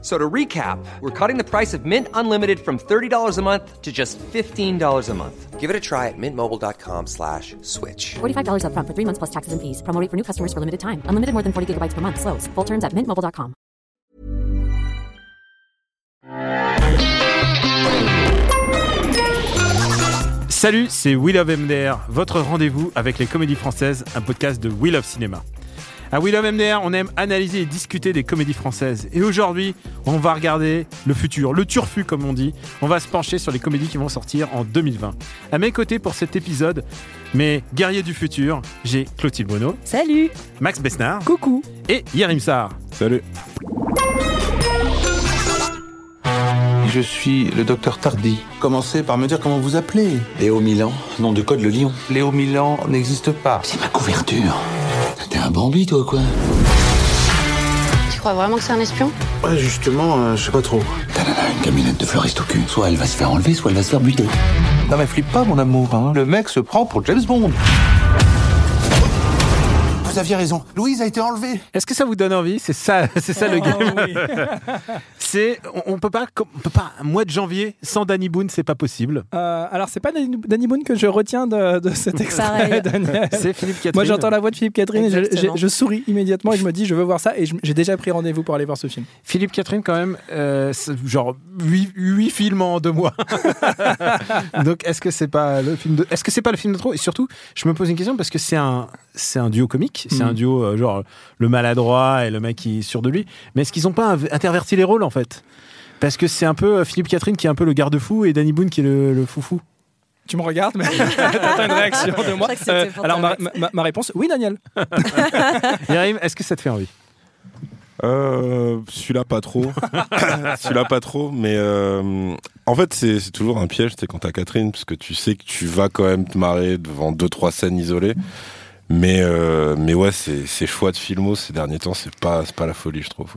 So to recap, we're cutting the price of Mint Unlimited from $30 a month to just $15 a month. Give it a try at mintmobile.com slash switch. $45 upfront for three months plus taxes and fees. Promo rate for new customers for limited time. Unlimited more than 40 gigabytes per month. Slows. Full terms at mintmobile.com. Salut, c'est We Love MDR, votre rendez-vous avec les comédies françaises, un podcast de We Love Cinéma. À We Love MDR, on aime analyser et discuter des comédies françaises. Et aujourd'hui, on va regarder le futur, le turfu comme on dit. On va se pencher sur les comédies qui vont sortir en 2020. À mes côtés pour cet épisode, mes guerriers du futur, j'ai Clotilde Bruno, Salut Max Besnard Coucou et Yerim Sar. Salut. Je suis le docteur Tardy. Commencez par me dire comment vous appelez. Léo Milan, nom de code le lion. Léo Milan n'existe pas. C'est ma couverture. T'es un Bambi, toi, quoi Tu crois vraiment que c'est un espion? Ouais, justement, euh, je sais pas trop. Ta nana a une camionnette de fleuriste au cul. Soit elle va se faire enlever, soit elle va se faire buter. Non mais flippe pas, mon amour. Hein. Le mec se prend pour James Bond. Vous aviez raison. Louise a été enlevée. Est-ce que ça vous donne envie? C'est ça, c'est ça le game. c'est, on, on peut pas, on peut pas. Un mois de janvier sans Danny Boone, c'est pas possible. Euh, Alors, c'est pas Danny Danny Boone que je retiens de, de cet extrait. C'est Philippe Catherine. Moi, j'entends la voix de Philippe Catherine et je, Exactement. je- je souris immédiatement et je me dis, je veux voir ça. Et j'ai déjà pris rendez-vous pour aller voir ce film. Philippe Catherine, quand même, euh, genre 8, films en deux mois. Donc, est-ce que c'est pas le film de, est-ce que c'est pas le film de trop? Et surtout, je me pose une question parce que c'est un, c'est un duo comique, c'est un duo euh, genre le maladroit et le mec qui est sûr de lui. Mais est-ce qu'ils ont pas interverti les rôles en fait? Parce que c'est un peu euh, Philippe Catherine qui est un peu le garde-fou et Danny Boone qui est le, le foufou. Tu me regardes, mais t'attends une réaction de moi. Pour alors, ma, réaction. ma- ma réponse, oui, Daniel. Yarim, est-ce que ça te fait envie? Euh, celui-là pas trop. celui-là pas trop, mais euh, en fait c'est c'est toujours un piège, c'est quand t'as Catherine, parce que tu sais que tu vas quand même te marrer devant deux trois scènes isolées. Mais euh, mais ouais, ces choix de filmos ces derniers temps, c'est pas pas la folie, je trouve.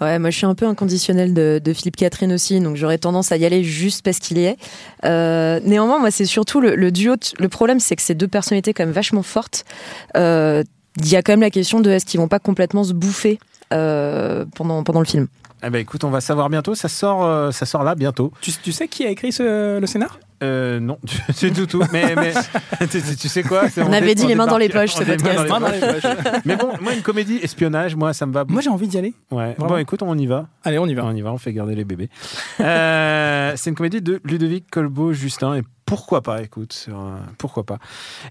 Ouais, moi je suis un peu inconditionnel de, de Philippe Catherine aussi, donc j'aurais tendance à y aller juste parce qu'il y est. Euh, néanmoins, moi c'est surtout le, duo. Le problème, c'est que ces deux personnalités quand même vachement fortes. Euh, Il y a quand même la question de est-ce qu'ils vont pas complètement se bouffer pendant pendant le film. Eh ben écoute, on va savoir bientôt. Ça sort, euh, ça sort là bientôt. Tu, tu sais qui a écrit ce- le scénar? Euh, non, c'est tout tout. Mais, mais tu, tu sais quoi? On avait dit les mains dans les poches, ce podcast. dans les poches. mais bon, moi une comédie espionnage, moi ça me va. Moi, j'ai envie d'y aller. Ouais. Vraiment Bon, écoute, on y va. Allez, on y va. On y va, on fait garder les bébés. Euh, c'est une comédie de Ludovic Colbeau-Justin et pourquoi pas, écoute, un- pourquoi pas.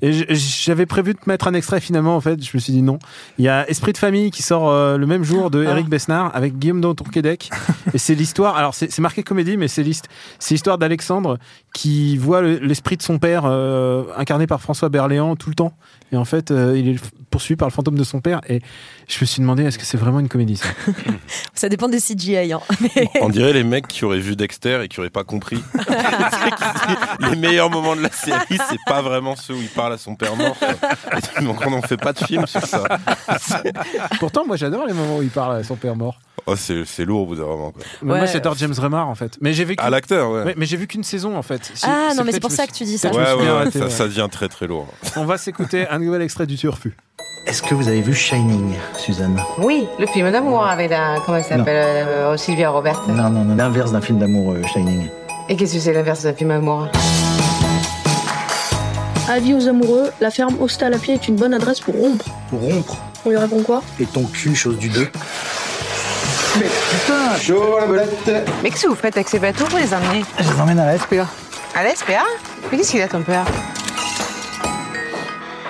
Et j'avais prévu de te mettre un extrait finalement, en fait, je me suis dit non. Il y a Esprit de famille qui sort euh, le même jour de Ah. Eric Besnard avec Guillaume Dantourquedec. et c'est l'histoire, alors c'est marqué comédie, mais c'est l'hist- c'est l'histoire d'Alexandre qui voit le- l'esprit de son père euh, incarné par François Berléand tout le temps. Et en fait, euh, il est poursuivi par le fantôme de son père. Et je me suis demandé, est-ce que c'est vraiment une comédie ça Ça dépend des CGI. Hein. On dirait les mecs qui auraient vu Dexter et qui auraient pas compris. Les meilleurs moments de la série, c'est pas vraiment ceux où il parle à son père mort. Donc on n'en fait pas de film sur ça. Pourtant, moi j'adore les moments où il parle à son père mort. Oh, c'est c'est lourd au bout d'un moment. Quoi. Mais Moi j'adore James Remar en fait. Mais j'ai vécu. À l'acteur, ouais. Ouais, mais j'ai vu qu'une saison en fait. C'est- Ah non, mais c'est pour ça que tu dis ça. Ouais, je me suis ouais, arrêté, ça, ça devient très très lourd. On va s'écouter un nouvel extrait du Turfu. Est-ce que vous avez vu Shining, Suzanne? Oui, le film d'amour avec la. Comment elle s'appelle euh, Sylvia Robert. Non, non, non, l'inverse d'un film d'amour, euh, Shining. Et qu'est-ce que c'est l'inverse d'un film d'amour Avis aux amoureux, la ferme Hostal à pied est une bonne adresse pour rompre. Pour rompre? On lui répond quoi? Et ton cul, chose du deux Mais putain, chaud la belette Mais qu'est-ce que vous faites avec ces bateaux pour les emmener Je les emmène à la SPA. À la SPA Mais qu'est-ce qu'il a ton père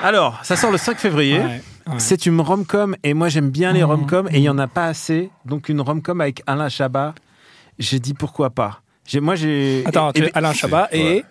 Alors, ça sort le 5 février. Ouais, ouais. C'est une rom-com et moi j'aime bien les Mhm. rom-com et il y en a pas assez. Donc une rom-com avec Alain Chabat, j'ai dit pourquoi pas. J'ai- Moi j'ai. Attends, et- tu- et- Alain Chabat et. Et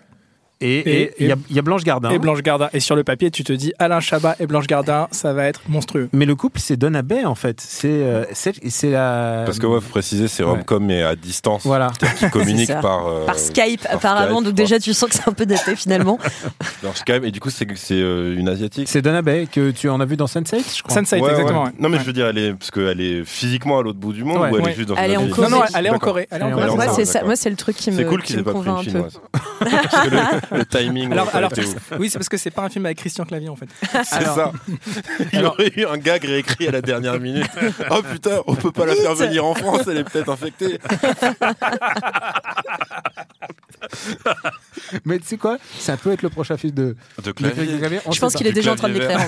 Et- il y, a- il y a Blanche Gardin. Et Blanche Gardin. Et sur le papier, tu te dis Alain Chabat et Blanche Gardin, ça va être monstrueux. Mais le couple, c'est Donna Bay en fait. C'est euh, c'est c'est la. Parce que ouais, faut préciser, c'est rom-com mais à distance. Voilà. C'est ça. par euh, Par Skype, par apparemment. Skype, donc quoi. déjà, tu sens que c'est un peu daté finalement. Par Skype, et du coup, c'est c'est euh, une asiatique. C'est Donna Bay que tu en as vu dans Sense8, je crois. Sense8, Ouais, exactement. ouais. ouais. Non, mais Ouais. je veux dire, elle est parce qu'elle est physiquement à l'autre bout du monde Ouais. ou elle Ouais. est juste dans Elle est en ville Corée. Non, non, elle est en. Corée. Moi, c'est le truc qui me, C'est cool qui qu'ils aient pas pris une un peu. chinoise. le, timing, Alors, ouais, alors, oui, c'est parce que c'est pas un film avec Christian Clavier en fait. C'est ça. Il aurait eu un gag réécrit à la dernière minute. Oh putain, on peut pas la faire venir en France, elle est peut-être infectée. Mais tu sais quoi Ça peut être le prochain film de. De de clavier. Je pense qu'il est déjà en train de l'écrire.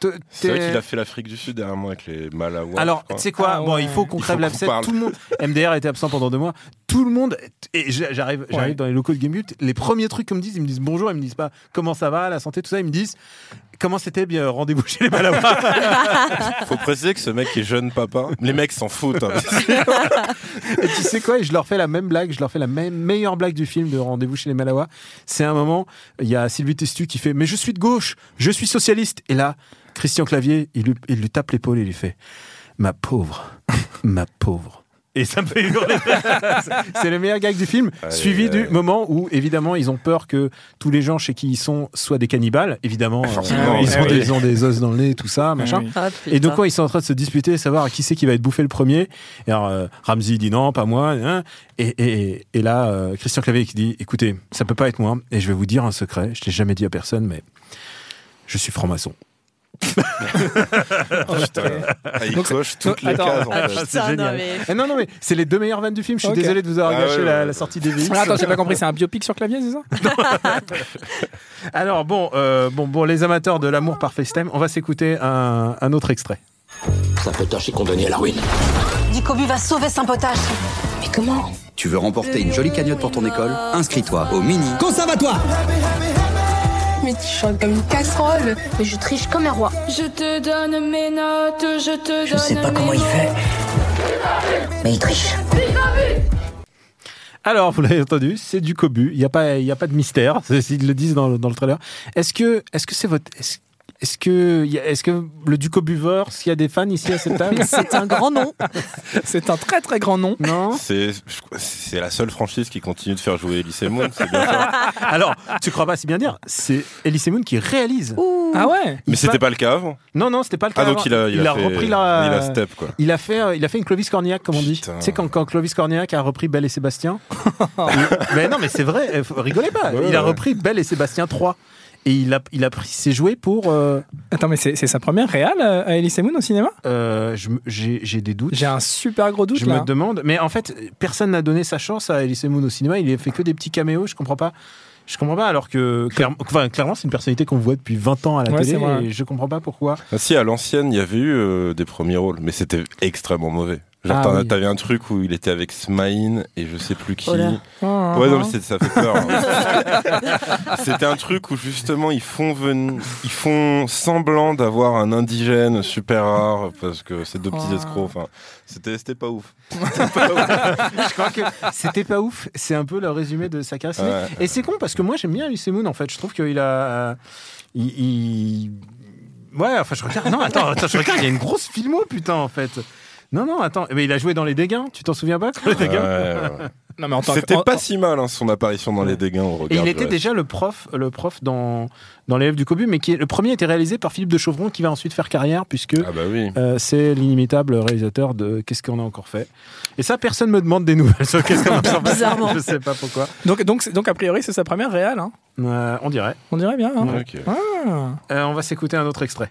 Te- C'est vrai qu'il a fait l'Afrique du Sud derrière moi avec les Malawas. Alors, tu sais quoi Ah Bon, ouais. il faut qu'on crève l'abcès. Tout le monde. MDR était absent pendant deux mois. Tout le monde. Et j'a- j'arrive, j'arrive Ouais. dans les locaux de Gamut. Les premiers trucs qu'ils me disent, ils me disent bonjour. Ils me disent pas comment ça va, la santé, tout ça. Ils me disent comment c'était bien rendez-vous chez les Malawas. Faut préciser que ce mec est jeune papa. Les mecs s'en foutent. hein. Et tu sais quoi Et Je leur fais la même blague, je leur fais la même meilleure blague du film de Rendez-vous chez les Malawas. C'est un moment, il y a Sylvie Testu qui fait Mais je suis de gauche, je suis socialiste. Et là, Christian Clavier, il lui, il lui tape l'épaule et il lui fait Ma pauvre, ma pauvre. Et ça me fait hurler. C'est le meilleur gag du film, Allez, suivi du moment où, évidemment, ils ont peur que tous les gens chez qui ils sont soient des cannibales. Évidemment, euh, ils, ont des, oui. ils ont des os dans le nez, tout ça, machin. oui. Ah, Et donc, quoi, ils sont en train de se disputer, savoir qui c'est qui va être bouffé le premier. Et alors, euh, Ramsey dit non, pas moi. hein. Et, et, et là, euh, Christian Clavier qui dit écoutez, ça peut pas être moi. Et je vais vous dire un secret. Je l'ai jamais dit à personne, mais je suis franc-maçon. Ah, il Donc, coche toutes les attends. cases. en Ah, fait. c'est putain, non, mais- Eh non, non, mais c'est les deux meilleures vannes du film. Je suis désolé de vous avoir Ah gâché ouais, la, ouais, la ouais. sortie des VX. Ah, attends, j'ai pas compris, c'est un biopic sur Clavier, c'est ça? Alors bon, euh, bon, bon, les amateurs de l'amour par FaceTime, on va s'écouter un, un autre extrait. Ça peut tâcher condamné à la ruine. Dicobu va sauver Saint-Potache. Mais comment? Tu veux remporter une jolie cagnotte pour ton école? Inscris-toi au mini Conservatoire Mais tu chantes comme une casserole. Mais je triche comme un roi. Je te donne mes notes, je te Je sais pas comment il fait. Mais il triche. Alors, vous l'avez entendu, c'est du cobu. Il n'y a pas, il y a pas de mystère. C'est- Ils le disent dans, le- dans le trailer. Est-ce que, est-ce que c'est votre, est-ce, est-ce que, est-ce que le Ducobuveur, s'il y a des fans ici à cette table C'est un grand nom. C'est un très très grand nom. Non. C'est c'est la seule franchise qui continue de faire jouer Elise Moon. C'est bien. Alors, tu crois pas si bien dire C'est Elise Moon qui réalise. Ah ouais Mais c'était pas le cas avant. Non, non, c'était pas le cas. Ah donc avant. il a, il a, fait- repris la. il a step quoi. Il a fait, euh, il a fait une Clovis Cornillac, comme on dit. Tu sais, quand, quand Clovis Cornillac a repris Belle et Sébastien. Mais non, mais c'est vrai, euh, rigolez pas. Ouais, il a ouais. repris Belle et Sébastien 3. Et il a, il a pris ses jouets pour. euh, Attends, mais c'est c'est sa première réale euh, à Elise Moon au cinéma? euh, J'ai j'ai des doutes. J'ai un super gros doute Je là. me demande. Mais en fait, personne n'a donné sa chance à Elise Moon au cinéma. Il a fait que des petits caméos. Je comprends pas. Je comprends pas. Alors que clairement, enfin, clairement c'est une personnalité qu'on voit depuis 20 ans à la Ouais, télé. Et je comprends pas pourquoi. Ah, si à l'ancienne il y avait eu euh, des premiers rôles, mais c'était extrêmement mauvais. Genre Ah oui. t'avais un truc où il était avec Smaïn et je sais plus qui. Oh là. Ah, Ouais, non, ah. mais ça fait peur. hein. C'était un truc où justement ils font ven- ils font semblant d'avoir un indigène super rare parce que c'est deux petits escrocs. Enfin, c'était c'était pas ouf. je crois que c'était pas ouf. C'est un peu le résumé de sa carrière. Ouais. Et c'est con parce que moi j'aime bien Elise Moon en fait. Je trouve qu'il a. il, il- Ouais, enfin je regarde. Non, attends, attends, je regarde. Il y a une grosse filmo putain en fait. Non, non, attends. Mais il a joué dans Les Dégains. Tu t'en souviens pas Les Dégains ouais. Non, mais en tant que- C'était en- pas si mal hein, son apparition dans les dégâts au Et regard. il du était reste. déjà le prof, le prof dans dans l'élève du Cobu, mais qui est, le premier a été réalisé par Philippe de Chauvron, qui va ensuite faire carrière puisque Ah bah oui. euh, c'est l'inimitable réalisateur de Qu'est-ce qu'on a encore fait? Et ça, personne me demande des nouvelles sur Qu'est-ce qu'on a encore fait. Bizarrement. Je sais pas pourquoi. Donc, donc, donc, a priori, c'est sa première réale. Hein. Euh, on dirait. On dirait bien. hein. Ah. Euh, on va s'écouter un autre extrait.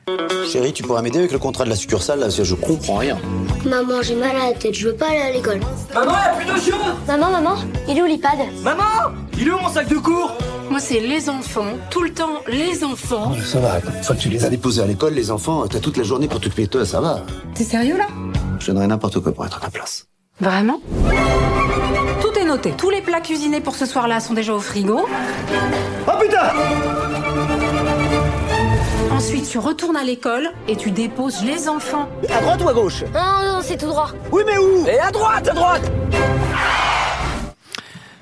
Chérie, tu pourras m'aider avec le contrat de la succursale là, parce que je comprends rien. Maman, j'ai mal à la tête, je veux pas aller à l'école. Maman, y a plus de choses Maman, maman, il est où l'iPad Maman Il est où mon sac de cours? C'est les enfants, tout le temps les enfants. Ça va, une fois que tu les as déposés à l'école, les enfants, t'as toute la journée pour t'occuper de toi, ça va. T'es sérieux là? Je donnerais n'importe quoi pour être à ta place. Vraiment? Tout est noté. Tous les plats cuisinés pour ce soir-là sont déjà au frigo. Oh putain Ensuite, tu retournes à l'école et tu déposes les enfants. À droite ou à gauche? Non, non, c'est tout droit. Oui, mais où? Et à droite, à droite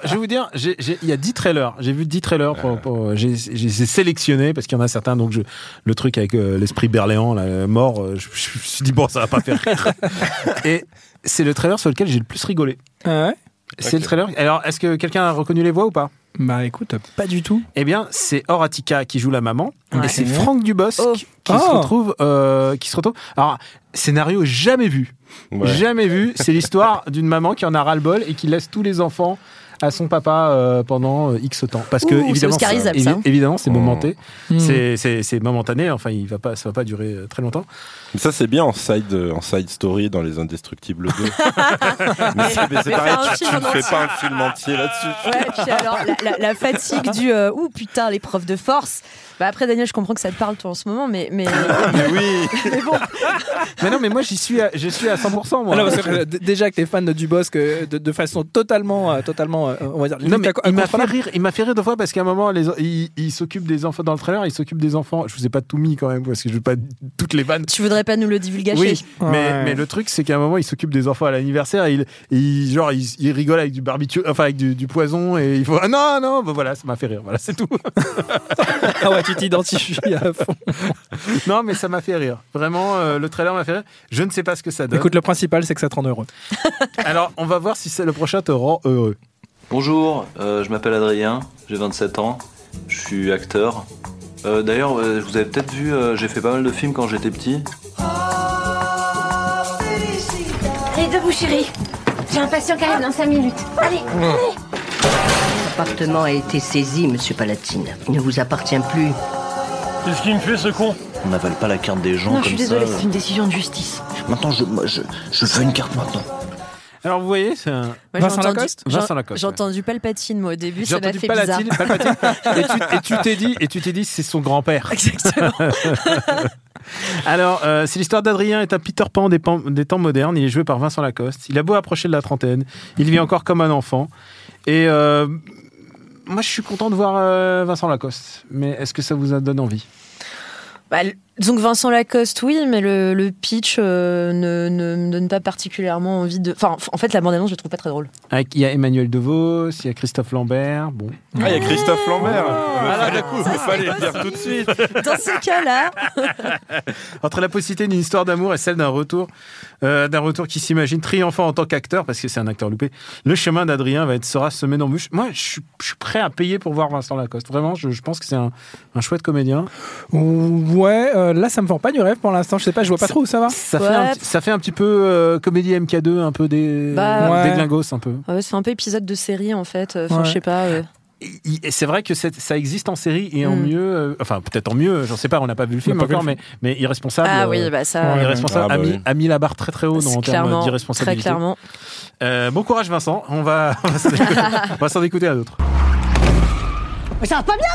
je vais vous dire, il y a 10 trailers. J'ai vu 10 trailers. Pour, pour- j'ai j'ai sélectionné parce qu'il y en a certains. Donc, je, le truc avec euh, l'esprit Berléand, là, mort, euh, je, je me suis dit, bon, ça va pas faire rire. Et c'est le trailer sur lequel j'ai le plus rigolé. Ah ouais? C'est le trailer. Alors, est-ce que quelqu'un a reconnu les voix ou pas? Bah écoute, pas du tout. Eh bien, c'est Horatica qui joue la maman. Ouais. Et c'est Franck Dubosc qui se Oh. retrouve. euh, qui se retrouve. Alors, scénario jamais vu. Ouais. Jamais vu. C'est l'histoire d'une maman qui en a ras-le-bol et qui laisse tous les enfants à son papa euh, pendant euh, X temps. Parce que, Ouh, c'est évidemment, ça. évidemment, c'est momenté. C'est- C'est c'est momentané. Enfin, il va pas, ça va pas durer euh, très longtemps. Mais ça, c'est bien en side, en side story dans Les Indestructibles 2. mais c'est mais c'est Mais pareil, tu, ne fais pas un film entier là-dessus. Ouais, puis alors, la, la- la fatigue du euh, ouh putain, l'épreuve de force. Bah après, Daniel, je comprends que ça te parle toi en ce moment, mais. mais... Mais oui mais bon, Mais non, mais moi, j'y suis, à, je suis à 100%. Moi. Parce que, déjà que t'es fan de Dubosc de, de façon totalement, totalement, euh, on va dire. Non, mais limite il m'a fait rire. Il m'a fait rire deux fois parce qu'à un moment, les, il, il s'occupe des enfants dans le trailer. Il s'occupe des enfants. Je vous ai pas tout mis quand même parce que je veux pas toutes les vannes. tu voudrais pas nous le divulgacher Oui, mais, Ouais. mais le truc c'est qu'à un moment il s'occupe des enfants à l'anniversaire et il, il- genre il, il rigole avec du barbecue, enfin avec du, du poison et il faut ah non non bah voilà ça m'a fait rire voilà c'est tout. Ah ouais, tu t'identifies à fond. non mais ça m'a fait rire vraiment euh, le trailer m'a fait rire. Je ne sais pas ce que ça donne. Écoute, le principal, c'est que ça te rend heureux. Alors on va voir si c'est le prochain te rend heureux. Bonjour, euh, je m'appelle Adrien, j'ai 27 ans, je suis acteur. Euh, D'ailleurs, euh, vous avez peut-être vu, euh, j'ai fait pas mal de films quand j'étais petit. Allez, debout, chérie. J'ai un patient qui arrive dans 5 minutes. Allez, L'appartement a été saisi, monsieur Palatine. Il ne vous appartient plus. Qu'est-ce qu'il me fait ce con On n'avale pas la carte des gens non, je comme suis désolée, ça. c'est une décision de justice. Maintenant, je, moi, je, je veux une carte maintenant. Alors vous voyez c'est un Moi, Vincent entendu- Lacoste j'ai- Vincent Lacoste, J'ai ouais. entendu Palpatine, moi, au début, ça m'a fait Palatine, bizarre. Palpatine, et tu et tu t'es dit et tu t'es dit c'est son grand père. Exactement. Alors, euh, c'est l'histoire d'Adrien est un Peter Pan des, pan- des temps modernes. Il est joué par Vincent Lacoste. Il a beau approcher de la trentaine, il vit encore comme un enfant. Et euh, moi, je suis content de voir euh, Vincent Lacoste. Mais est-ce que ça vous a donné envie? Bah, que Vincent Lacoste, oui, mais le, le pitch euh, ne, ne me donne pas particulièrement envie de. Enfin, en fait, la bande-annonce, je la trouve pas très drôle. Avec, Il y a Emmanuel DeVos, il y a Christophe Lambert. Bon. Ah, il y a Christophe Lambert Ah, là, Il d'un coup, fallait le dire tout de suite Dans ce cas-là, Entre la possibilité d'une histoire d'amour et celle d'un retour, euh, d'un retour qui s'imagine triomphant en tant qu'acteur, parce que c'est un acteur loupé, le chemin d'Adrien va être sera semé d'embûches. Moi, je suis, je suis prêt à payer pour voir Vincent Lacoste. Vraiment, je, je pense que c'est un, un chouette comédien. Ouais, euh, là, ça me vend pas du rêve pour l'instant. Je sais pas, je vois pas trop où ça va. Ça, Ouais. fait, un, petit- ça fait un petit peu euh, comédie MK2, un peu des, Bah, Ouais. des glingos, un peu. ouais, c'est un peu épisode de série, en fait. Enfin, Ouais. je sais pas. Euh. C'est vrai que ça existe en série et en Mm. mieux, euh, enfin peut-être en mieux, j'en sais pas, on n'a pas vu le film encore, mais, mais irresponsable. Ah euh, oui, bah ça. Irresponsable Ah bah a, mis, oui. a mis la barre très très haut dans, en termes clairement, très d'irresponsabilité. clairement. Euh, bon courage Vincent, on va, on va s'en écouter, à d'autres. Mais ça va pas bien,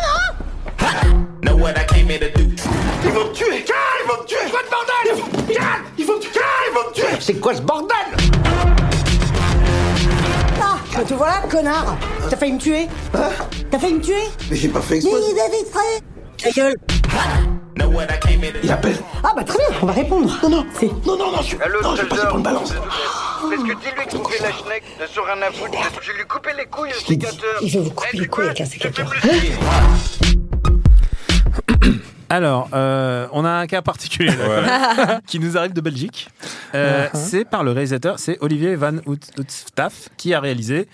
Ils vont me tuer Calme, ils vont me tuer Quoi de bordel Calme, ils vont me tuer Calme, ils vont me tuer C'est quoi ce bordel? Bah te voilà, connard T'as failli me tuer. Hein T'as failli me tuer. Mais j'ai pas fait exprès. Mais il avait exprès Ta gueule. Il appelle. Ah bah très bien, on va répondre. Non, non, c'est... Non, non, non, je suis... Non, je vais passer pour une balance. Parce que dis-lui de couper la schneck sur un à foutre. Je vais lui couper les couilles au sécateur. il va vous couper les couilles avec un sécateur. Alors, euh, on a un cas particulier là, qui nous arrive de Belgique. Euh, Uh-huh. C'est par le réalisateur, c'est Olivier Van Houtstaff qui a réalisé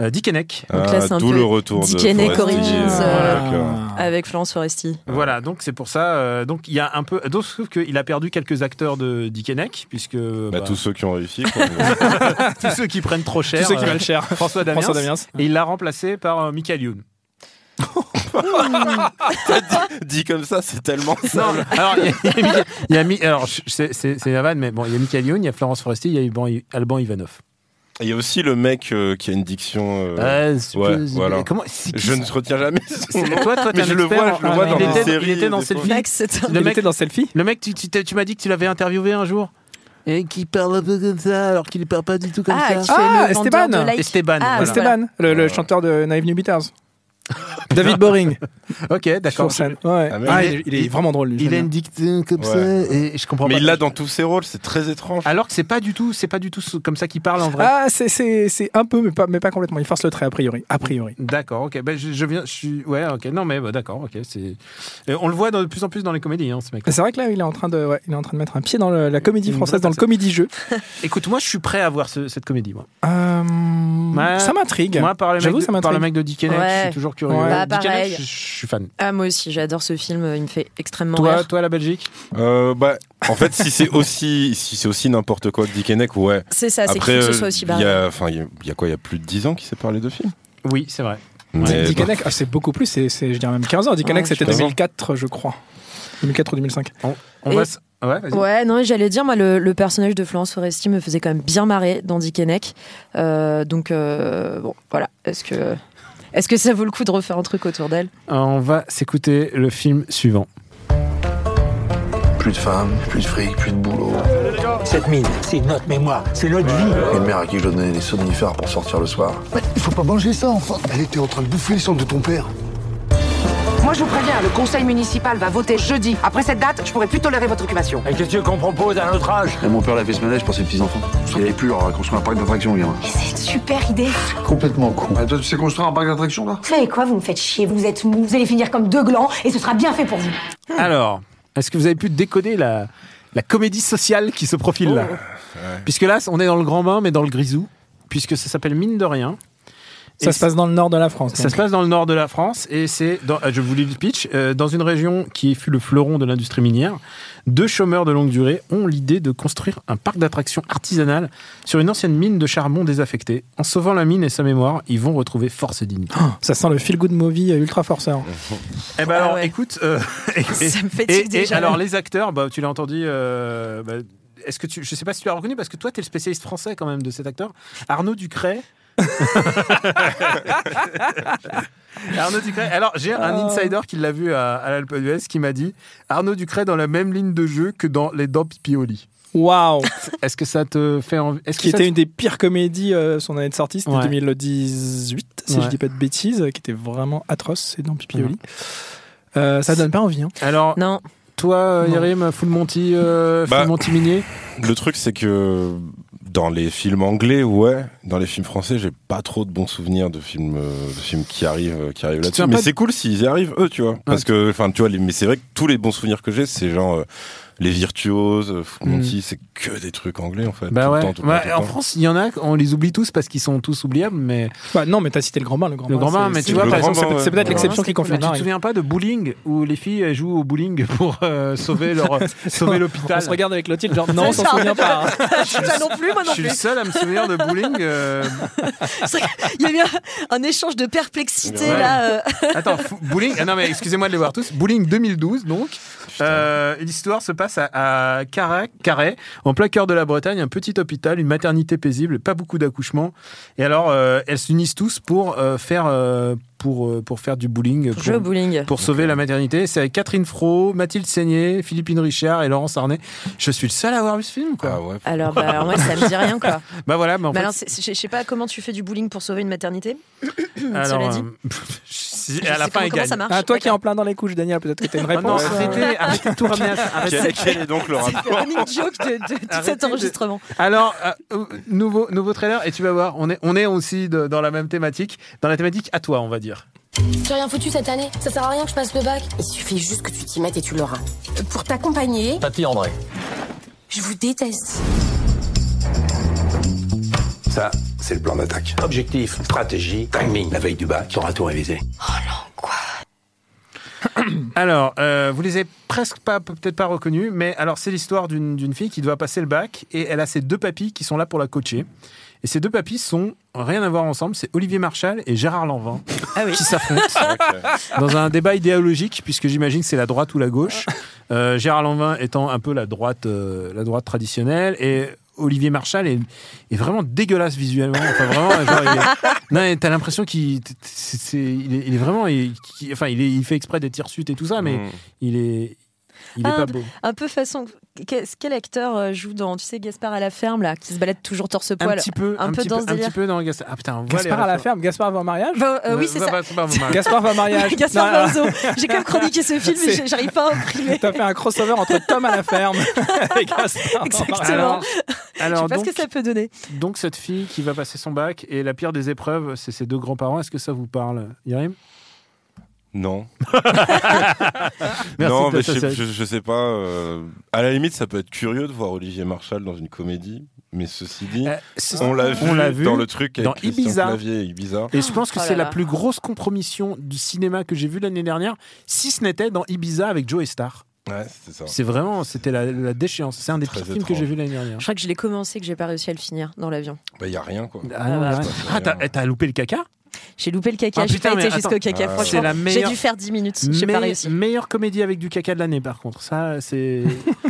euh, Dickeneck. Ah, D'où le retour de Dickeneck. Origins, Ah, euh, avec Florence Foresti. Voilà, donc c'est pour ça. euh, donc il y a un peu. Donc, sauf qu'il a perdu quelques acteurs de Dickeneck, puisque. Bah, bah, tous ceux qui ont réussi. quoi. tous ceux qui prennent trop cher. Tous ceux qui euh, valent cher. François Damiens. François Damiens. Et il l'a remplacé par euh, Michael Youn. Dit comme ça, c'est tellement Non, simple. alors il y a, y a y alors c'est la vanne, mais bon, il y a Michael Youn, il y a Florence Foresti, il y a Alban, Alban Ivanov. Il y a aussi le mec euh, qui a une diction. euh, c'est ouais, voilà. comment- Je ne retiens jamais son C'est- nom. Toi, toi, mais je le vois, en- je le vois Ah, dans était- séries. il était dans Selfie. Le mec- était dans Selfie Le mec, tu, tu, t'as- tu m'as dit que tu l'avais interviewé un jour et qui parle un peu comme ça alors qu'il ne parle pas du tout comme Ah, ça. qui fait Ah, le Esteban. like. Esteban, Ah, voilà. Esteban, le, le chanteur de Naive New Beaters. David Boring. ok, d'accord. Sur scène. Ouais. Ah, Ah, il il, est, il est vraiment drôle. lui, Il a une bien. dictée comme ça et je comprends Mais pas. il l'a dans tous ses rôles, c'est très étrange. Alors que c'est pas du tout, c'est pas du tout comme ça qu'il parle en vrai. Ah, c'est- c'est c'est un peu, mais pas, mais pas complètement. Il force le trait, a priori. A priori. D'accord, ok. Ben, je, je viens, je suis, ouais, ok. Non, mais bah, d'accord, ok. C'est, on le voit de plus en plus dans les comédies, hein, ce mec. C'est vrai que là, il est en train de, ouais, il est en train de mettre un pied dans le- la comédie française, dans le personne. comédie-jeu. Écoute, moi, je suis prêt à voir ce- cette comédie, moi. Euh, Ouais. Ça m'intrigue. Moi, par le mec, J'avoue, de, ça par le mec de Dickeneck, je Ouais. suis toujours curieux. Ouais. Bah, Dickeneck, pareil. je, je suis fan. Ah, moi aussi, j'adore ce film, il me fait extrêmement Toi, rire. toi, la Belgique Euh, bah, en fait, si c'est aussi, si c'est aussi n'importe quoi que Dickeneck, ouais. C'est ça, c'est que ce euh, soit aussi barré. enfin, il y a- il y a quoi Il y a plus de 10 ans qui séparent les deux films. Oui, c'est vrai. Mais, Dick Henneck, ah, c'est beaucoup plus, c'est, c'est, je dirais même 15 ans. Dick Ouais, Henneck, je c'était pense. 2004, je crois. 2004 ou 2005. On, on Et- va. Ouais. Ouais, non, j'allais dire, moi, le, le personnage de Florence Foresti me faisait quand même bien marrer dans Dick Henneck. Euh, donc, euh, bon, voilà. Est-ce que, est-ce que ça vaut le coup de refaire un truc autour d'elle? On va s'écouter le film suivant. Plus de femmes, plus de fric, plus de boulot. Cette mine, c'est notre mémoire, c'est notre vie. Une mère à qui je donner des somnifères pour sortir le soir. Il faut pas manger ça, enfin. Elle était en train de bouffer les cendres de ton père. Moi, je vous préviens, le conseil municipal va voter jeudi. Après cette date, je pourrais plus tolérer votre occupation. Et qu'est-ce que tu veux qu'on propose à notre âge Et mon père l'a fait ce manège pour ses petits-enfants. Il avait plus leur construire un parc d'attractions, gamin. C'est une super idée. Complètement con. toi, tu sais construire un parc d'attractions, là Vous savez quoi, vous me faites chier, vous êtes mou, vous allez finir comme deux glands et ce sera bien fait pour vous. Alors, est-ce que vous avez pu décoder la, la comédie sociale qui se profile là? Puisque là, on est dans le grand bain, mais dans le grisou, puisque ça s'appelle Mine de rien. Ça Et se passe dans le nord de la France. Ça se passe dans le nord de la France et c'est, euh, je vous lis le pitch, euh, dans une région qui fut le fleuron de l'industrie minière, deux chômeurs de longue durée ont l'idée de construire un parc d'attractions artisanal sur une ancienne mine de charbon désaffectée. En sauvant la mine et sa mémoire, ils vont retrouver force et dignité. Ça sent le feel good movie euh, ultra forceur. Eh ben Ah alors, ouais. écoute, euh, et, Ça me et- fatigue et déjà. alors les acteurs, bah, tu l'as entendu. euh, bah, est-ce que tu, je sais pas si tu l'as reconnu parce que toi, tu es le spécialiste français quand même de cet acteur, Arnaud Ducret. Arnaud Ducret. Alors, j'ai un Oh. insider qui l'a vu à, à l'Alpe d'Huez qui m'a dit Arnaud Ducret dans la même ligne de jeu que dans Les Dents Pipioli. Waouh Est-ce que ça te fait envie Est-ce Qui était te- une des pires comédies, euh, son année de sortie, c'était Ouais. 2018, si Ouais. je dis pas de bêtises, qui était vraiment atroce, c'est dans Pipioli. Euh, ça donne pas envie. Hein. Alors, Non. toi, euh. Yerim, Full Monty, euh, Bah, Full Monty Minier Le truc, c'est que dans les films anglais, ouais. Dans les films français, j'ai pas trop de bons souvenirs de films, euh, de films qui arrivent, euh, qui arrivent là-dessus. Mais de- c'est cool s'ils y arrivent, eux, tu vois. Parce que, enfin, tu vois, les- mais c'est vrai que tous les bons souvenirs que j'ai, c'est genre euh, les virtuoses, euh, Monty, c'est que des trucs anglais, en fait. Bah tout ouais. le temps, tout le Ouais, temps, tout le en temps. France, il y en a, on les oublie tous parce qu'ils sont tous oubliables, mais Bah, non, mais t'as cité le Grand Bain. Le Grand Le Grand Bain, mais tu vois, par exemple, c'est- peut-être Le l'exception qui confirme. tu te souviens pas de Bowling où les filles elles jouent au bowling pour euh, sauver leur sauver l'hôpital On se regarde avec Clotilde, genre non, on s'en souvient pas. hein. Ça non plus, moi Je non suis plus. le seul à me souvenir de bowling. euh, qu'il y a eu un, échange de perplexité là. euh. Attends, bowling. Ah non mais excusez-moi de les voir tous. Bowling 2012 donc. Euh, L'histoire se passe à, Carhaix, en plein cœur de la Bretagne, un petit hôpital, une maternité paisible, pas beaucoup d'accouchements. Et alors, euh, elles s'unissent tous pour euh, faire euh, pour euh, pour faire du bowling, Pour jouer au bowling. pour sauver la maternité. C'est avec Catherine Fro, Mathilde Seigné, Philippine Richard et Laurence Arnay. Je suis le seul à avoir vu ce film, quoi. Ah ouais. Alors, bah, alors moi, ça me dit rien quoi. Bah voilà, mais en Mais fait, alors, c'est- je sais pas comment tu fais du bowling pour sauver une maternité. alors, Cela dit. euh, si- à la fin, comment- il comment gagne. ça marche Ah, toi qui es en plein dans les couches, Daniel, peut-être que t'as une Oh non, réponse. euh, arrêtez, arrêtez de tout ramener à ça. Arrêtez. Quel, est donc le C'est rapport running joke de, de tout Arrêtez cet de- enregistrement. Alors, euh, nouveau, nouveau trailer, et tu vas voir, on est, on est aussi de- dans la même thématique, dans la thématique à toi, on va dire. J'ai rien foutu cette année, ça sert à rien que je passe le bac. Il suffit juste que tu t'y mettes et tu l'auras. Pour t'accompagner, Papy André. je vous déteste. Ça, c'est le plan d'attaque. Objectif, stratégie, timing. La veille du bac, t'auras tout révisé. Alors, euh, vous les avez presque pas, peut-être pas reconnus, mais alors c'est l'histoire d'une d'une fille qui doit passer le bac et elle a ses deux papis qui sont là pour la coacher. Et ces deux papis sont rien à voir ensemble, c'est Olivier Marchal et Gérard Lanvin qui s'affrontent dans un débat idéologique, puisque j'imagine que c'est la droite ou la gauche. Euh, Gérard Lanvin étant un peu la droite, euh, la droite traditionnelle et Olivier Marchal est, est vraiment dégueulasse visuellement. Enfin, vraiment, genre, il est- non, t'as l'impression qu'il c'est- c'est- il est, il est vraiment. il, enfin, il, est- il fait exprès d'être hirsute et tout ça, mais Mm. il est. Il est Ah, pas beau. Un peu façon. Quel, quel acteur euh, joue dans, tu sais, Gaspard à la ferme, là, qui se balade toujours torse-poil Un petit peu, un, peu petit dans peu, ce un petit peu dans Gaspard. Ah putain, Gaspard à la ferme, Gaspard va au mariage Bah, euh, oui, c'est Va- ça. Gaspard va au mariage. Gaspard va au zoo. J'ai quand même chroniqué ce film, mais C'est- j'arrive pas à imprimer. T'as fait un crossover entre Tom à la ferme et Gaspard. Exactement. mariage. Alors, Je alors sais pas donc, ce que ça peut donner. donc cette fille qui va passer son bac et la pire des épreuves, c'est ses deux grands-parents. Est-ce que ça vous parle, Yarim Non. Merci non, mais je je, je sais pas. euh, à la limite, ça peut être curieux de voir Olivier Marshall dans une comédie. Mais ceci dit, c'est- on l'a vu, on l'a vu dans le truc avec dans Ibiza. Clavier et Ibiza. Et je pense que Oh là c'est la là. plus grosse compromission du cinéma que j'ai vu l'année dernière, si ce n'était dans Ibiza avec Joe Star. Ouais, c'est ça. C'est vraiment, c'était la, la déchéance. C'est un des pires films que j'ai vu l'année dernière. Je crois que je l'ai commencé, que j'ai pas réussi à le finir dans l'avion. Bah, y a rien, quoi. Ah, bah. Ah, t'as t'as loupé le caca? J'ai loupé le caca, Ah, j'ai pas été jusqu'au caca. Ah, Franchement, c'est la j'ai meilleure- dû faire 10 minutes. J'ai pas réussi. Meilleure comédie avec du caca de l'année, par contre. Ça, c'est.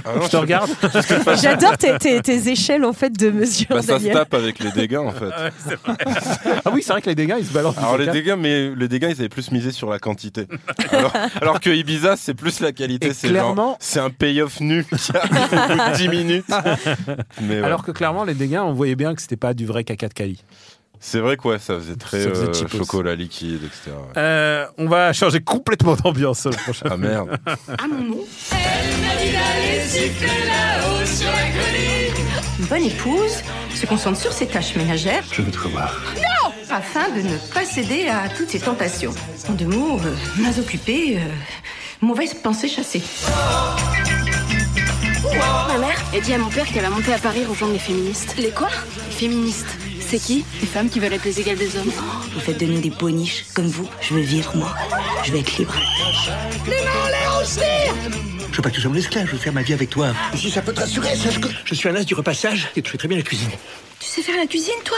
Ah non, je te regarde. J'adore tes, tes- tes échelles en fait de mesure. Bah, ça se tape avec les dégâts, en fait. ah oui, c'est vrai que les dégâts, ils se balancent. Alors les dégâts, mais les dégâts, ils avaient plus misé sur la quantité. Alors, alors que Ibiza, c'est plus la qualité. C'est clairement- c'est un payoff nu qui arrive au bout de 10 minutes. Mais ouais. Alors que clairement, les dégâts, on voyait bien que c'était pas du vrai caca de Cali. C'est vrai que ouais, ça faisait très Ça faisait euh, chocolat liquide, etc. ouais. Euh, on va changer complètement d'ambiance le prochain. Ah merde. À mon nom. Une bonne épouse se concentre sur ses tâches ménagères Je veux te revoir. afin de ne pas céder à toutes ses tentations. En deux mots, euh, mains occupées, euh, mauvaise pensée chassée. Ma mère, elle dit à mon père qu'elle va monter à Paris rejoindre les féministes. Les quoi? Les féministes. C'est qui Les femmes qui veulent être les égales des hommes. Vous faites de nous des boniches comme vous. Je veux vivre, moi. Je veux être libre. Je veux pas que tu sois mon esclave, je veux faire ma vie avec toi. Et si ça peut te rassurer, sache que je suis un as du repassage et tu fais très bien la cuisine. Tu sais faire la cuisine, toi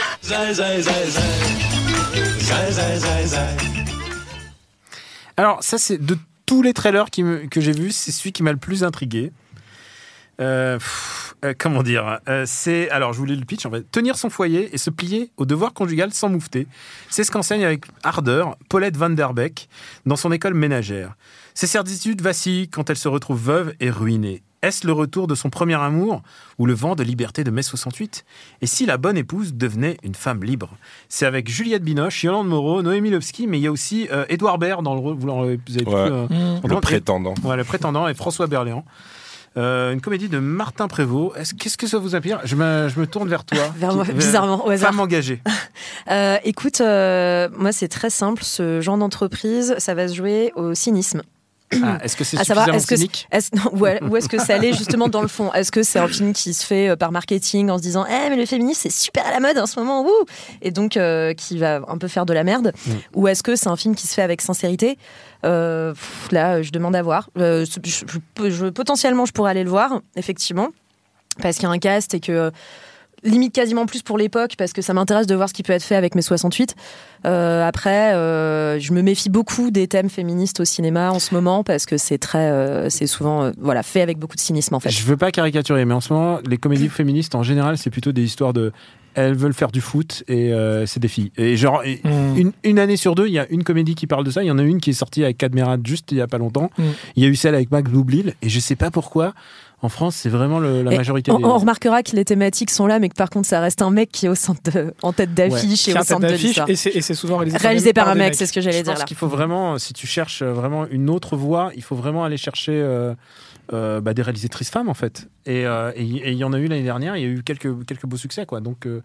Alors, ça, c'est de tous les trailers qui me- que j'ai vus, c'est celui qui m'a le plus intrigué. Euh, pff, euh, comment dire Euh, C'est alors je vous lis le pitch en fait. Tenir son foyer et se plier au devoir conjugal sans moufter. C'est ce qu'enseigne avec ardeur Paulette Van Der Beek dans son école ménagère. Ses certitudes vacillent quand elle se retrouve veuve et ruinée. Est-ce le retour de son premier amour ou le vent de liberté de mai 68 Et si la bonne épouse devenait une femme libre? C'est avec Juliette Binoche, Yolande Moreau, Noémie Lovski, mais il y a aussi euh, Édouard Baird dans le rôle. Vous l'avez vous avez pu, Ouais. euh, Le prétendant. Ouais, le prétendant et François Berléand. Euh, une comédie de Martin Prévost. Est-ce- Qu'est-ce que ça vous inspire? Je me, je me tourne vers toi. Vers moi, bizarrement, au hasard. Femme engagée. Euh, écoute, euh, moi c'est très simple. Ce genre d'entreprise, ça va se jouer au cynisme. Ah, Est-ce que c'est suffisamment que cynique? est-ce- non, ouais, ou est-ce que ça allait justement dans le fond? Est-ce que c'est un film qui se fait par marketing en se disant Eh, mais le féminisme c'est super à la mode en ce moment, wouh Et donc euh, qui va un peu faire de la merde Mm. Ou est-ce que c'est un film qui se fait avec sincérité? Euh, Là, je demande à voir. Euh, je- potentiellement, je pourrais aller le voir, effectivement, parce qu'il y a un cast et que limite quasiment plus pour l'époque parce que ça m'intéresse de voir ce qui peut être fait avec mes 68. Euh, après, euh, je me méfie beaucoup des thèmes féministes au cinéma en ce moment parce que c'est très, euh, c'est souvent euh, voilà fait avec beaucoup de cynisme en fait. Je veux pas caricaturer, mais en ce moment, les comédies féministes en général, c'est plutôt des histoires de. Elles veulent faire du foot et euh, c'est des filles. Et genre, et Mm. une, une année sur deux, il y a une comédie qui parle de ça. Il y en a une qui est sortie avec Cadmerat juste il y a pas longtemps. Mm. Il y a eu celle avec Max Boublil. Et je sais pas pourquoi, en France, c'est vraiment le- la Et majorité on, des. on remarquera que les thématiques sont là, mais que par contre, ça reste un mec qui est au centre de- en tête d'affiche et au centre de d'affiche, l'histoire. et c'est souvent réalisé, Réalisé par un mec, c'est ce que j'allais Je dire pense là. qu'il faut vraiment, si tu cherches vraiment une autre voie, il faut vraiment aller chercher euh, euh, bah, des réalisatrices femmes en fait. Et euh, et- il y en a eu l'année dernière, il y a eu quelques, quelques beaux succès quoi. Donc euh,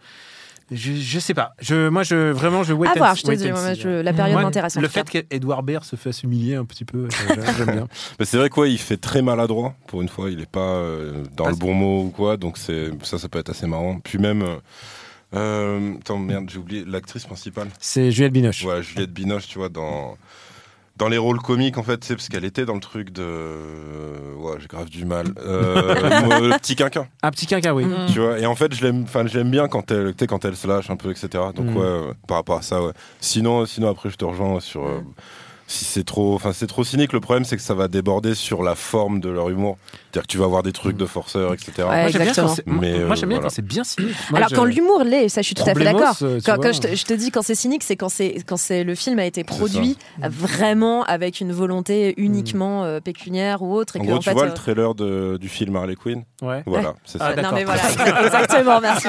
je, je sais pas. Je, moi, je, vraiment, je wait À and- voir, je te dis, moi, je- la période m'intéresse, Le fait qu'Edouard Baird se fasse humilier un petit peu, j'aime- bien. Mais c'est vrai quoi, il fait très maladroit pour une fois. Il est pas euh, dans Ah, le bon mot ou quoi, donc c'est ça, ça peut être assez marrant. Puis même, euh, euh, attends merde, j'ai oublié l'actrice principale. C'est Juliette Binoche. Ouais, Juliette Binoche, tu vois, dans dans les rôles comiques en fait, tu sais, parce qu'elle était dans le truc de, ouais, j'ai grave du mal. Euh, le petit quinquin. Un petit quinquin, oui. Mm. Tu vois, et en fait, je l'aime, enfin, je l'aime bien quand elle, tu sais, quand elle se lâche un peu, etc. Donc Mm. ouais, euh, par rapport à ça, ouais. Sinon, sinon après, je te rejoins sur. euh, si c'est trop, enfin c'est trop cynique. Le problème, c'est que ça va déborder sur la forme de leur humour. C'est-à-dire que tu vas avoir des trucs de forceurs, etc. Ouais, Moi, j'aime bien quand c'est- Mais, moi, euh, j'aime bien voilà. quand c'est bien cynique. Moi, Alors quand l'humour l'est, ça je suis tout à fait d'accord. euh, Quand, je, te, je te dis quand c'est cynique, c'est quand c'est quand c'est le film a été produit vraiment avec une volonté uniquement euh, pécuniaire ou autre et En que gros, en tu fait, vois euh, le trailer de- du film Harley Quinn. Ouais. Voilà, Ouais. c'est Ah, ça. non d'accord. mais voilà, exactement, merci.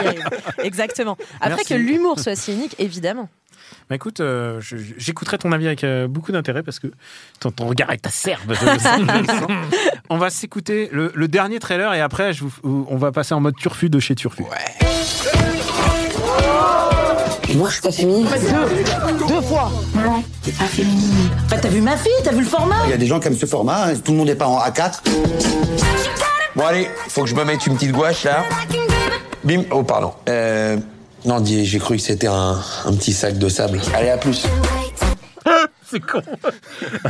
Exactement. Après Merci. que l'humour soit cynique, évidemment. Bah écoute, euh, j'écouterai ton avis avec euh, beaucoup d'intérêt parce que ton, ton regard est acerbe. je le sens, je le sens. on va s'écouter le, le dernier trailer et après je vous- on va passer en mode turfu de chez Turfu. Moi, je suis pas féminine. Deux. Deux fois. Ouais, t'es pas féminine. Enfin, t'as vu ma fille, t'as vu le format Il y a des gens qui aiment ce format, hein. tout le monde n'est pas en A4. Bon allez, faut que je me mette une petite gouache là. Bim, oh pardon. Euh, non, j'ai cru que c'était un, un petit sac de sable. Allez, à plus. c'est con.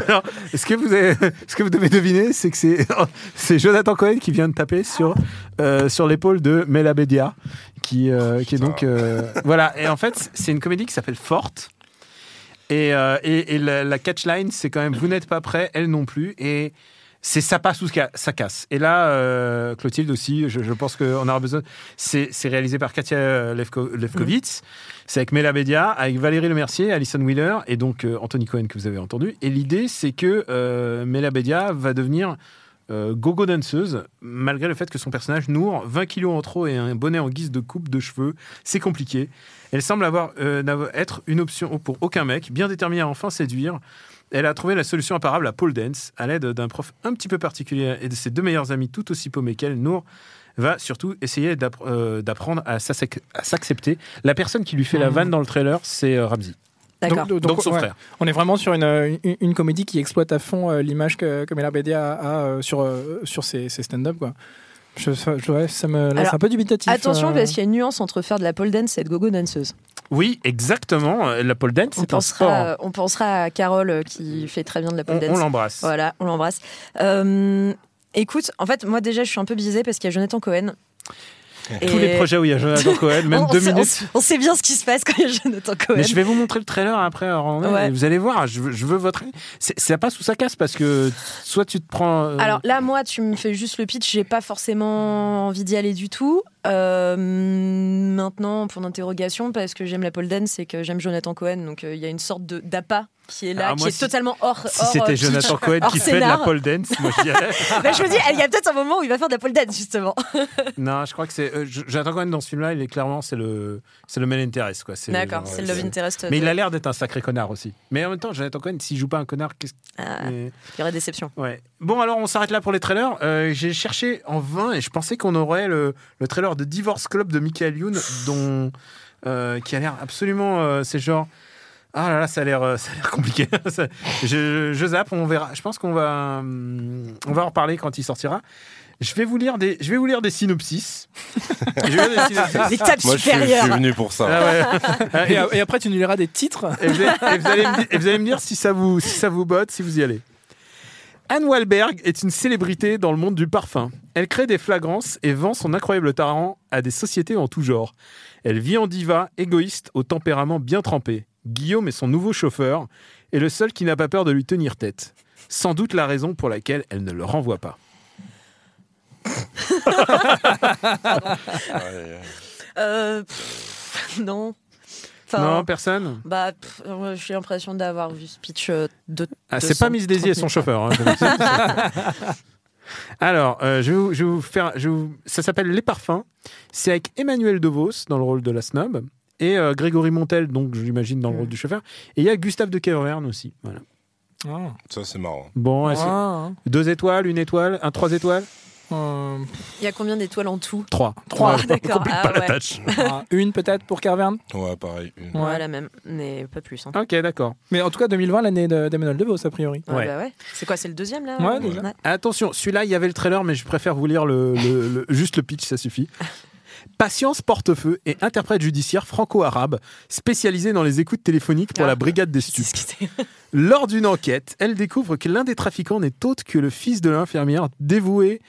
Alors, ce que vous avez, ce que vous devez deviner, c'est que c'est, c'est Jonathan Cohen qui vient de taper sur, euh, sur l'épaule de Mela Bédia, qui, euh, qui est donc, euh, voilà. Et en fait, c'est une comédie qui s'appelle Forte. Et, euh, et, et la, la catchline, c'est quand même vous n'êtes pas prêt, elle non plus. Et c'est ça passe ou ça casse. Et là, euh, Clotilde aussi, je, je pense qu'on aura besoin. C'est réalisé par Katia Lefko- Lefkowitz. C'est avec Mela Bédia, avec Valérie Lemercier, Alison Wheeler et donc euh, Anthony Cohen que vous avez entendu. Et l'idée, c'est que euh, Mela Bédia va devenir euh, gogo danseuse, malgré le fait que son personnage Nour, 20 kilos en trop et un bonnet en guise de coupe de cheveux, c'est compliqué. Elle semble avoir, euh, être une option pour aucun mec, bien déterminée à enfin séduire. Elle a trouvé la solution imparable à pole dance, à l'aide d'un prof un petit peu particulier et de ses deux meilleurs amis tout aussi paumés qu'elle, Nour va surtout essayer euh, d'apprendre à s'ac- à s'accepter. La personne qui lui fait la vanne dans le trailer, c'est euh, Ramsey. D'accord. Donc, son ouais, frère. On est vraiment sur une, une, une comédie qui exploite à fond euh, l'image que, que Bédia a, a, sur, euh, sur ses, ses stand-up. Quoi. Je, je- ouais, ça me laisse Alors, un peu dubitatif. Attention euh. parce qu'il y a une nuance entre faire de la pole dance et être gogo danseuse. Oui, exactement. Euh, La pole dance, On c'est un sport. pensera, euh, on pensera à Carole euh, qui fait très bien de la pole On- dance. on l'embrasse. Voilà, on l'embrasse. Euh, écoute, en fait, moi déjà, je suis un peu biaisée parce qu'il y a Jonathan Cohen. Tous les projets où il y a Jonathan Cohen, même On- deux on minutes. On, sait bien ce qui se passe quand il y a Jonathan Cohen. Mais je vais vous montrer le trailer après. alors, Ouais. et Vous allez voir, je veux, je veux votre. C'est- Ça passe ou ça casse parce que soit tu te prends. euh, Alors là, moi, tu me fais juste le pitch, j'ai pas forcément envie d'y aller du tout. Euh, maintenant, pour l'interrogation, parce que j'aime la pole dance et que j'aime Jonathan Cohen, donc euh, il y a une sorte de d'appât qui est là, qui est si- totalement hors. Si euh, c'était pitch, Jonathan Cohen qui fait de la pole dance, moi je dirais. Bah, je me dis, il y a peut-être un moment où il va faire de la pole dance, justement. non, je crois que c'est. euh, Jonathan Cohen dans ce film-là, il est clairement c'est le c'est le main interest quoi. D'accord, c'est le euh, love interest Mais de- il a l'air d'être un sacré connard aussi. Mais en même temps, Jonathan Cohen, s'il joue pas un connard, qu'est-ce Ah, Il y aurait déception. Ouais. Bon, alors on s'arrête là pour les trailers. Euh, J'ai cherché en vain et je pensais qu'on aurait le, le trailer de Divorce Club de Michael Youn, dont euh, qui a l'air absolument. euh, c'est genre. Ah là là, ça a l'air, euh, ça a l'air compliqué. Ça- je, je zappe, on verra. Je pense qu'on va, hum, on va en reparler quand il sortira. Je vais vous lire des, je vais vous lire des synopsis. Je vais lire des synopsis. Des tables Moi, je suis, je suis venu pour ça. Ah ouais. Et, et après, tu nous liras des titres. Et vous, allez, et vous allez me dire, et vous allez me dire si ça vous, si ça vous botte, si vous y allez. Anne Wahlberg est une célébrité dans le monde du parfum. Elle crée des flagrances et vend son incroyable talent à des sociétés en tout genre. Elle vit en diva, égoïste, au tempérament bien trempé. Guillaume est son nouveau chauffeur et le seul qui n'a pas peur de lui tenir tête. Sans doute la raison pour laquelle elle ne le renvoie pas. Euh, pff, non. Enfin, non, personne Bah, euh, j'ai l'impression d'avoir vu ce pitch euh, de. Ah, c'est pas Miss Daisy et son chauffeur. hein. Alors, euh, je, vais vous, je vais vous faire. je vais vous- ça s'appelle Les Parfums. C'est avec Emmanuel DeVos dans le rôle de la snob et euh, Grégory Montel, donc je l'imagine dans le rôle du chauffeur. Et il y a Gustave de Querverne aussi. Voilà. Ça, c'est marrant. Bon, Ah. deux étoiles, une étoile, un trois étoiles? Euh, Il y a combien d'étoiles en tout Trois. Trois, d'accord. Ah, pas la ouais. tâche. ah, une peut-être pour Carverne. Ouais, pareil. une. Ouais, la même, mais pas plus. hein. Ok, d'accord. Mais en tout cas, 2020, l'année de- d'Emmanuel DeVos, a priori. Ouais, Ouais. bah ouais. C'est quoi, c'est le deuxième là Ouais, déjà. Attention, celui-là, il y avait le trailer, mais je préfère vous lire le, le- le- juste le pitch, ça suffit. Patience Portefeu est interprète judiciaire franco-arabe spécialisée dans les écoutes téléphoniques pour Ah. la brigade des stupes. Lors d'une enquête, elle découvre que l'un des trafiquants n'est autre que le fils de l'infirmière dévouée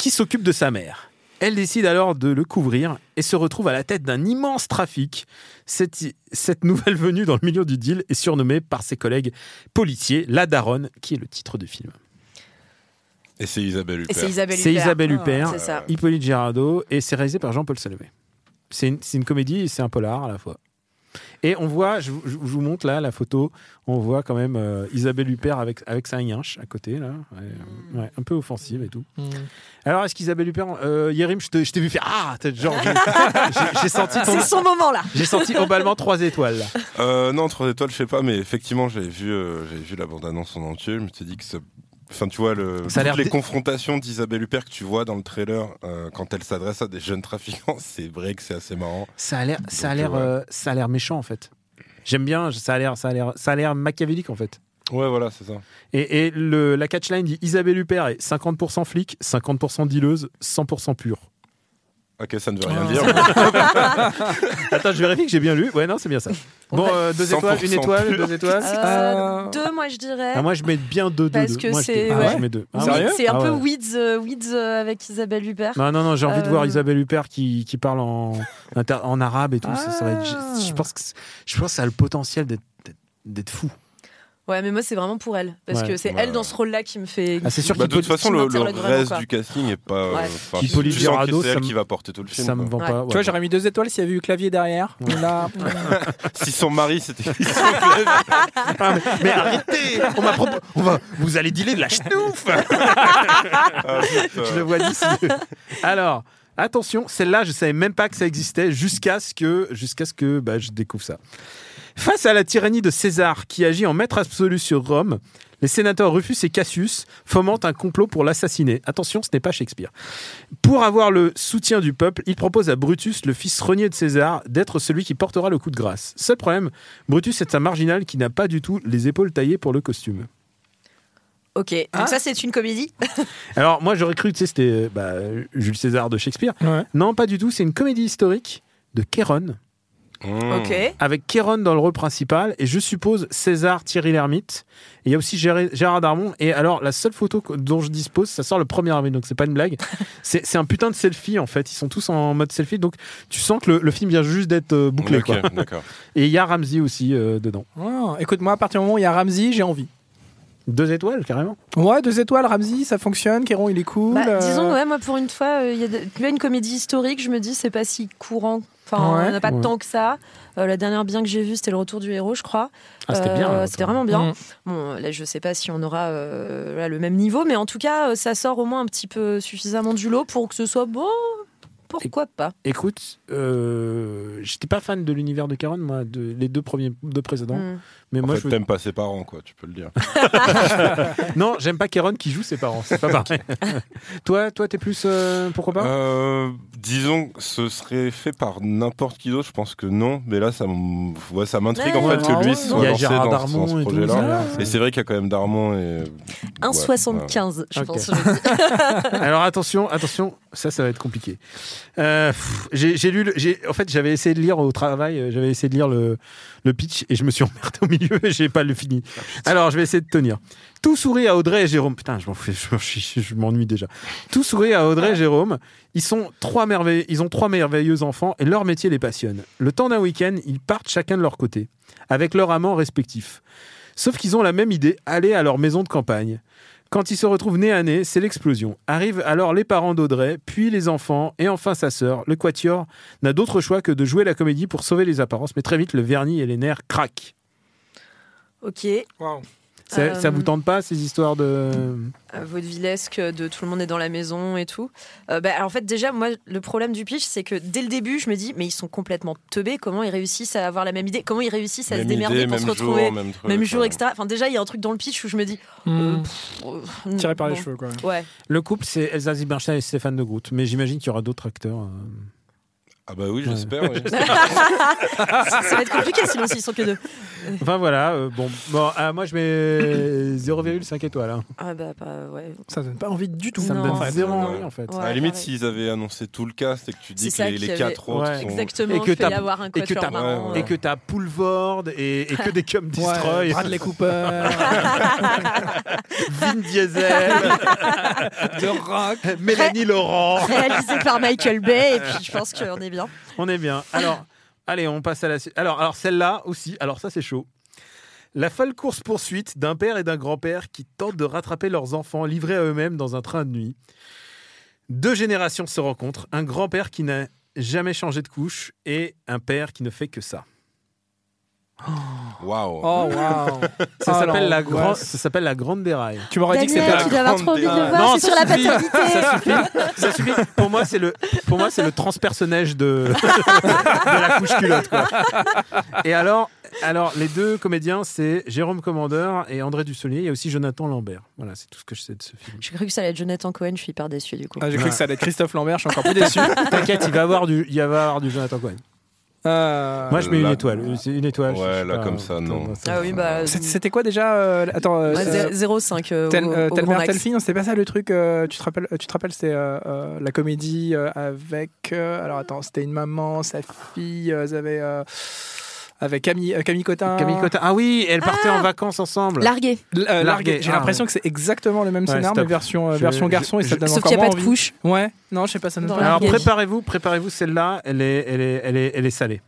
qui s'occupe de sa mère. Elle décide alors de le couvrir et se retrouve à la tête d'un immense trafic. Cette, cette nouvelle venue dans le milieu du deal est surnommée par ses collègues policiers La Daronne, qui est le titre du film. Et c'est Isabelle Huppert. Et c'est Isabelle C'est Huppert. Isabelle Ah, Huppert, c'est ça. Hippolyte Girardot, et c'est réalisé par Jean-Paul Salomé. C'est une, c'est une comédie et c'est un polar à la fois. Et on voit, je, vous- je vous montre là la photo, on voit quand même euh, Isabelle Huppert avec, avec sa yinche à côté, là, Ouais, ouais, un peu offensive et tout. Alors, est-ce qu'Isabelle Huppert, euh, Yérim, je t'ai vu faire Ah t'as- genre, j'ai- senti ton. C'est son moment là. J'ai senti globalement trois étoiles. là. Euh, non, trois étoiles, je sais pas, mais effectivement, j'avais vu, euh, j'avais vu la bande-annonce en entier. Je me suis dit que ça. Enfin, tu vois, le, Ça toutes les confrontations d'Isabelle Huppert que tu vois dans le trailer euh, quand elle s'adresse à des jeunes trafiquants, c'est vrai que c'est assez marrant. Ça a l'air, ça a l'air, ouais. euh, ça a l'air méchant en fait. J'aime bien, ça a l'air, ça a l'air, ça a l'air machiavélique en fait. Ouais, voilà, c'est ça. Et, et le, la catchline dit Isabelle Huppert est 50% flic, 50% dealeuse, 100% pure. Ok, ça ne veut rien dire. Attends, je vérifie que j'ai bien lu. Ouais, non, c'est bien ça. Bon, euh, deux étoiles, une 100% étoile, pur. deux étoiles. Euh, Deux, moi je dirais. Ah, moi, je mets bien deux, deux, Parce deux. que Moi, je c'est ah, ouais. je mets deux. Ah, c'est un Ah, peu ouais. Weeds, euh, Weeds euh, avec Isabelle Huppert. Non, non, non, j'ai envie de voir Isabelle Huppert qui, qui parle en, inter- en arabe et tout. Ça, ça va être- je, pense que je pense que ça a le potentiel d'être fou. Ouais, mais moi c'est vraiment pour elle. Parce Ouais. que c'est Ouais. elle dans ce rôle-là qui me fait. Ah, c'est sûr Bah, de toute façon, le, le reste du casting est pas. euh, Ouais. enfin, Hippolyte Girardot, c'est elle qui va porter tout le film. Ça me vend pas. Tu vois, j'aurais mis deux étoiles s'il y avait eu clavier derrière. Là, Si son mari c'était. Ah, mais, mais arrêtez on m'a propo- on va, Vous allez dealer de la schnouf Ah, putain. Je le vois d'ici. Alors, attention, celle-là, je savais même pas que ça existait jusqu'à ce que, jusqu'à ce que bah, je découvre ça. Face à la tyrannie de César, qui agit en maître absolu sur Rome, les sénateurs Rufus et Cassius fomentent un complot pour l'assassiner. Attention, ce n'est pas Shakespeare. Pour avoir le soutien du peuple, il propose à Brutus, le fils renié de César, d'être celui qui portera le coup de grâce. Seul problème, Brutus est un marginal qui n'a pas du tout les épaules taillées pour le costume. Ok, donc Ah. ça c'est une comédie? Alors moi j'aurais cru que tu sais, c'était bah, Jules César de Shakespeare. Ouais. Non, pas du tout. C'est une comédie historique de Kéron. Mmh. Ok. Avec Kéron dans le rôle principal et je suppose César Thierry Lhermitte. Et il y a aussi Gérard Darmon. Et alors la seule photo dont je dispose, ça sort le 1er avril, donc c'est pas une blague. c'est c'est un putain de selfie en fait. Ils sont tous en mode selfie, donc tu sens que le, le film vient juste d'être euh, bouclé. Ok, quoi. d'accord. Et il y a Ramsey aussi euh, dedans. Oh, écoute, moi, à partir du moment où il y a Ramsey, j'ai envie. Deux étoiles carrément. Ouais, deux étoiles, Ramsey, ça fonctionne. Kéron, il est cool. Bah, euh, Disons, ouais, moi pour une fois, euh, il y a de- une comédie historique, je me dis c'est pas si courant. Enfin, Ouais. il n'y en a pas Ouais. tant que ça. Euh, la dernière bien que j'ai vue, c'était Le Retour du héros, je crois. Ah, c'était bien, Le C'était vraiment bien. Mm. Bon, là, je sais pas si on aura euh, là, le même niveau, mais en tout cas, euh, ça sort au moins un petit peu suffisamment du lot pour que ce soit bon. Pourquoi pas Écoute, euh, j'étais pas fan de l'univers de Kéron, moi, de, les deux premiers, deux précédents. Mm. Mais En moi, fait, je veux- t'aimes pas ses parents, quoi, tu peux le dire. Non, j'aime pas Kéron qui joue ses parents. C'est pas pareil. toi, toi, t'es plus. euh, pourquoi pas? Euh, disons que ce serait fait par n'importe qui d'autre, je pense que non. Mais là, ça ouais, ça m'intrigue en fait que lui soit lancé dans, Darmon dans ce et tout, projet-là. ça, Et c'est vrai qu'il y a quand même Darmon et. 1,75, je pense. je. Alors attention, attention, ça, ça va être compliqué. Euh, j'ai lu, le- en fait, j'avais essayé de lire au travail, euh, j'avais essayé de lire le, pitch et je me suis emmerdé au milieu et j'ai pas le fini. Alors, je vais essayer de tenir. Tout sourit à Audrey et Jérôme. Putain, je m'ennuie déjà. Tout sourit à Audrey et Jérôme. Ils sont trois merveilleux, ils ont trois merveilleux enfants et leur métier les passionne. Le temps d'un week-end, ils partent chacun de leur côté, avec leurs amants respectifs. Sauf qu'ils ont la même idée, aller à leur maison de campagne. Quand ils se retrouvent nez à nez, c'est l'explosion. Arrivent alors les parents d'Audrey, puis les enfants, et enfin sa sœur. Le quatuor n'a d'autre choix que de jouer la comédie pour sauver les apparences, mais très vite, le vernis et les nerfs craquent. Ok. Waouh. Ça, Euh, ça vous tente pas, ces histoires de... euh, vaudevillesque de tout le monde est dans la maison et tout. Euh, bah, alors, en fait, déjà, moi, le problème du pitch, c'est que dès le début, je me dis, mais ils sont complètement teubés. Comment ils réussissent à avoir la même idée? Comment ils réussissent à Même se démerder idée, pour même se retrouver jour, même truc, jour, ouais. etc. Enfin, déjà, il y a un truc dans le pitch où je me dis, Hmm. euh, euh, Tiré par les bon. cheveux, quoi. Ouais. Le couple, c'est Elsa Zieberstein et Stéphane de Groot. Mais j'imagine qu'il y aura d'autres acteurs. Ah bah oui, j'espère. oui. Ça va être compliqué sinon s'ils sont que deux. Enfin voilà, euh, bon, bon ah, moi je mets 0,5 étoiles. hein. Ah bah, bah ouais. Ça donne pas envie du tout. Ça me Non, donne zéro vrai. envie en fait. Ouais, à la limite, pareil. s'ils avaient annoncé tout le cast et que tu dis C'est ça que les, qu'il les y avait- quatre autres Ouais. sont... Exactement, Et que t'as- avoir un et que quatuor t'as marrant. et que t'as Poulvord et, et que des cum destroy, Ouais, Bradley Cooper, Vin Diesel, The Rock. Mélanie Laurent. Réalisé par Michael Bay, et puis je pense qu'on est bien. On est bien. Alors, allez, on passe à la suite. Alors, alors celle-là aussi. Alors ça, c'est chaud. La folle course poursuite d'un père et d'un grand-père qui tentent de rattraper leurs enfants livrés à eux-mêmes dans un train de nuit. Deux générations se rencontrent. Un grand-père qui n'a jamais changé de couche et un père qui ne fait que ça. Waouh. Oh. Ça Oh, s'appelle la, grande- ça s'appelle la grande déraille. Tu m'aurais dit que c'était tu dois avoir trop envie de le voir, Non, sur la paternité. Ça suffit. Ça suffit. Pour moi, c'est le, pour moi, c'est le transpersonnage de, de la couche culotte. quoi. Et alors, alors, les deux comédiens, c'est Jérôme Commandeur et André Dussolier. Il y a aussi Jonathan Lambert. Voilà, c'est tout ce que je sais de ce film. J'ai cru que ça allait être Jonathan Cohen, je suis hyper déçu du coup. Ah, J'ai cru que ça allait être Christophe Lambert, je suis encore plus déçu. T'inquiète, il va avoir du, il va y avoir du Jonathan Cohen. Euh, Moi, je mets une étoile. Une étoile. Ouais, là, pas, comme ça, non. Ah oui, bah. C'était c'était quoi déjà euh, Attends, euh, ouais, euh, zé- 0,5 euh, Tel, au- euh, au tel grand mère, tel max. fille, c'était pas ça le truc. euh, tu te rappelles, tu te rappelles, c'était euh, euh, la comédie euh, avec. euh, alors attends, c'était une maman, sa fille, euh, ils avaient. Avec Camille, euh, Camille Cotin. Camille Cotin. Ah oui, elles partaient Ah en vacances ensemble. Largué. Euh, Largué. J'ai Ah, l'impression ouais. que c'est exactement le même Ouais, mais version, euh, version je- garçon, et ça je- donne Sauf encore qu'il n'y a moins pas de envie. couche. Ouais, non, je sais pas, ça donne Alors préparez-vous, préparez-vous, celle-là, elle est, elle, est, elle, est, elle est salée.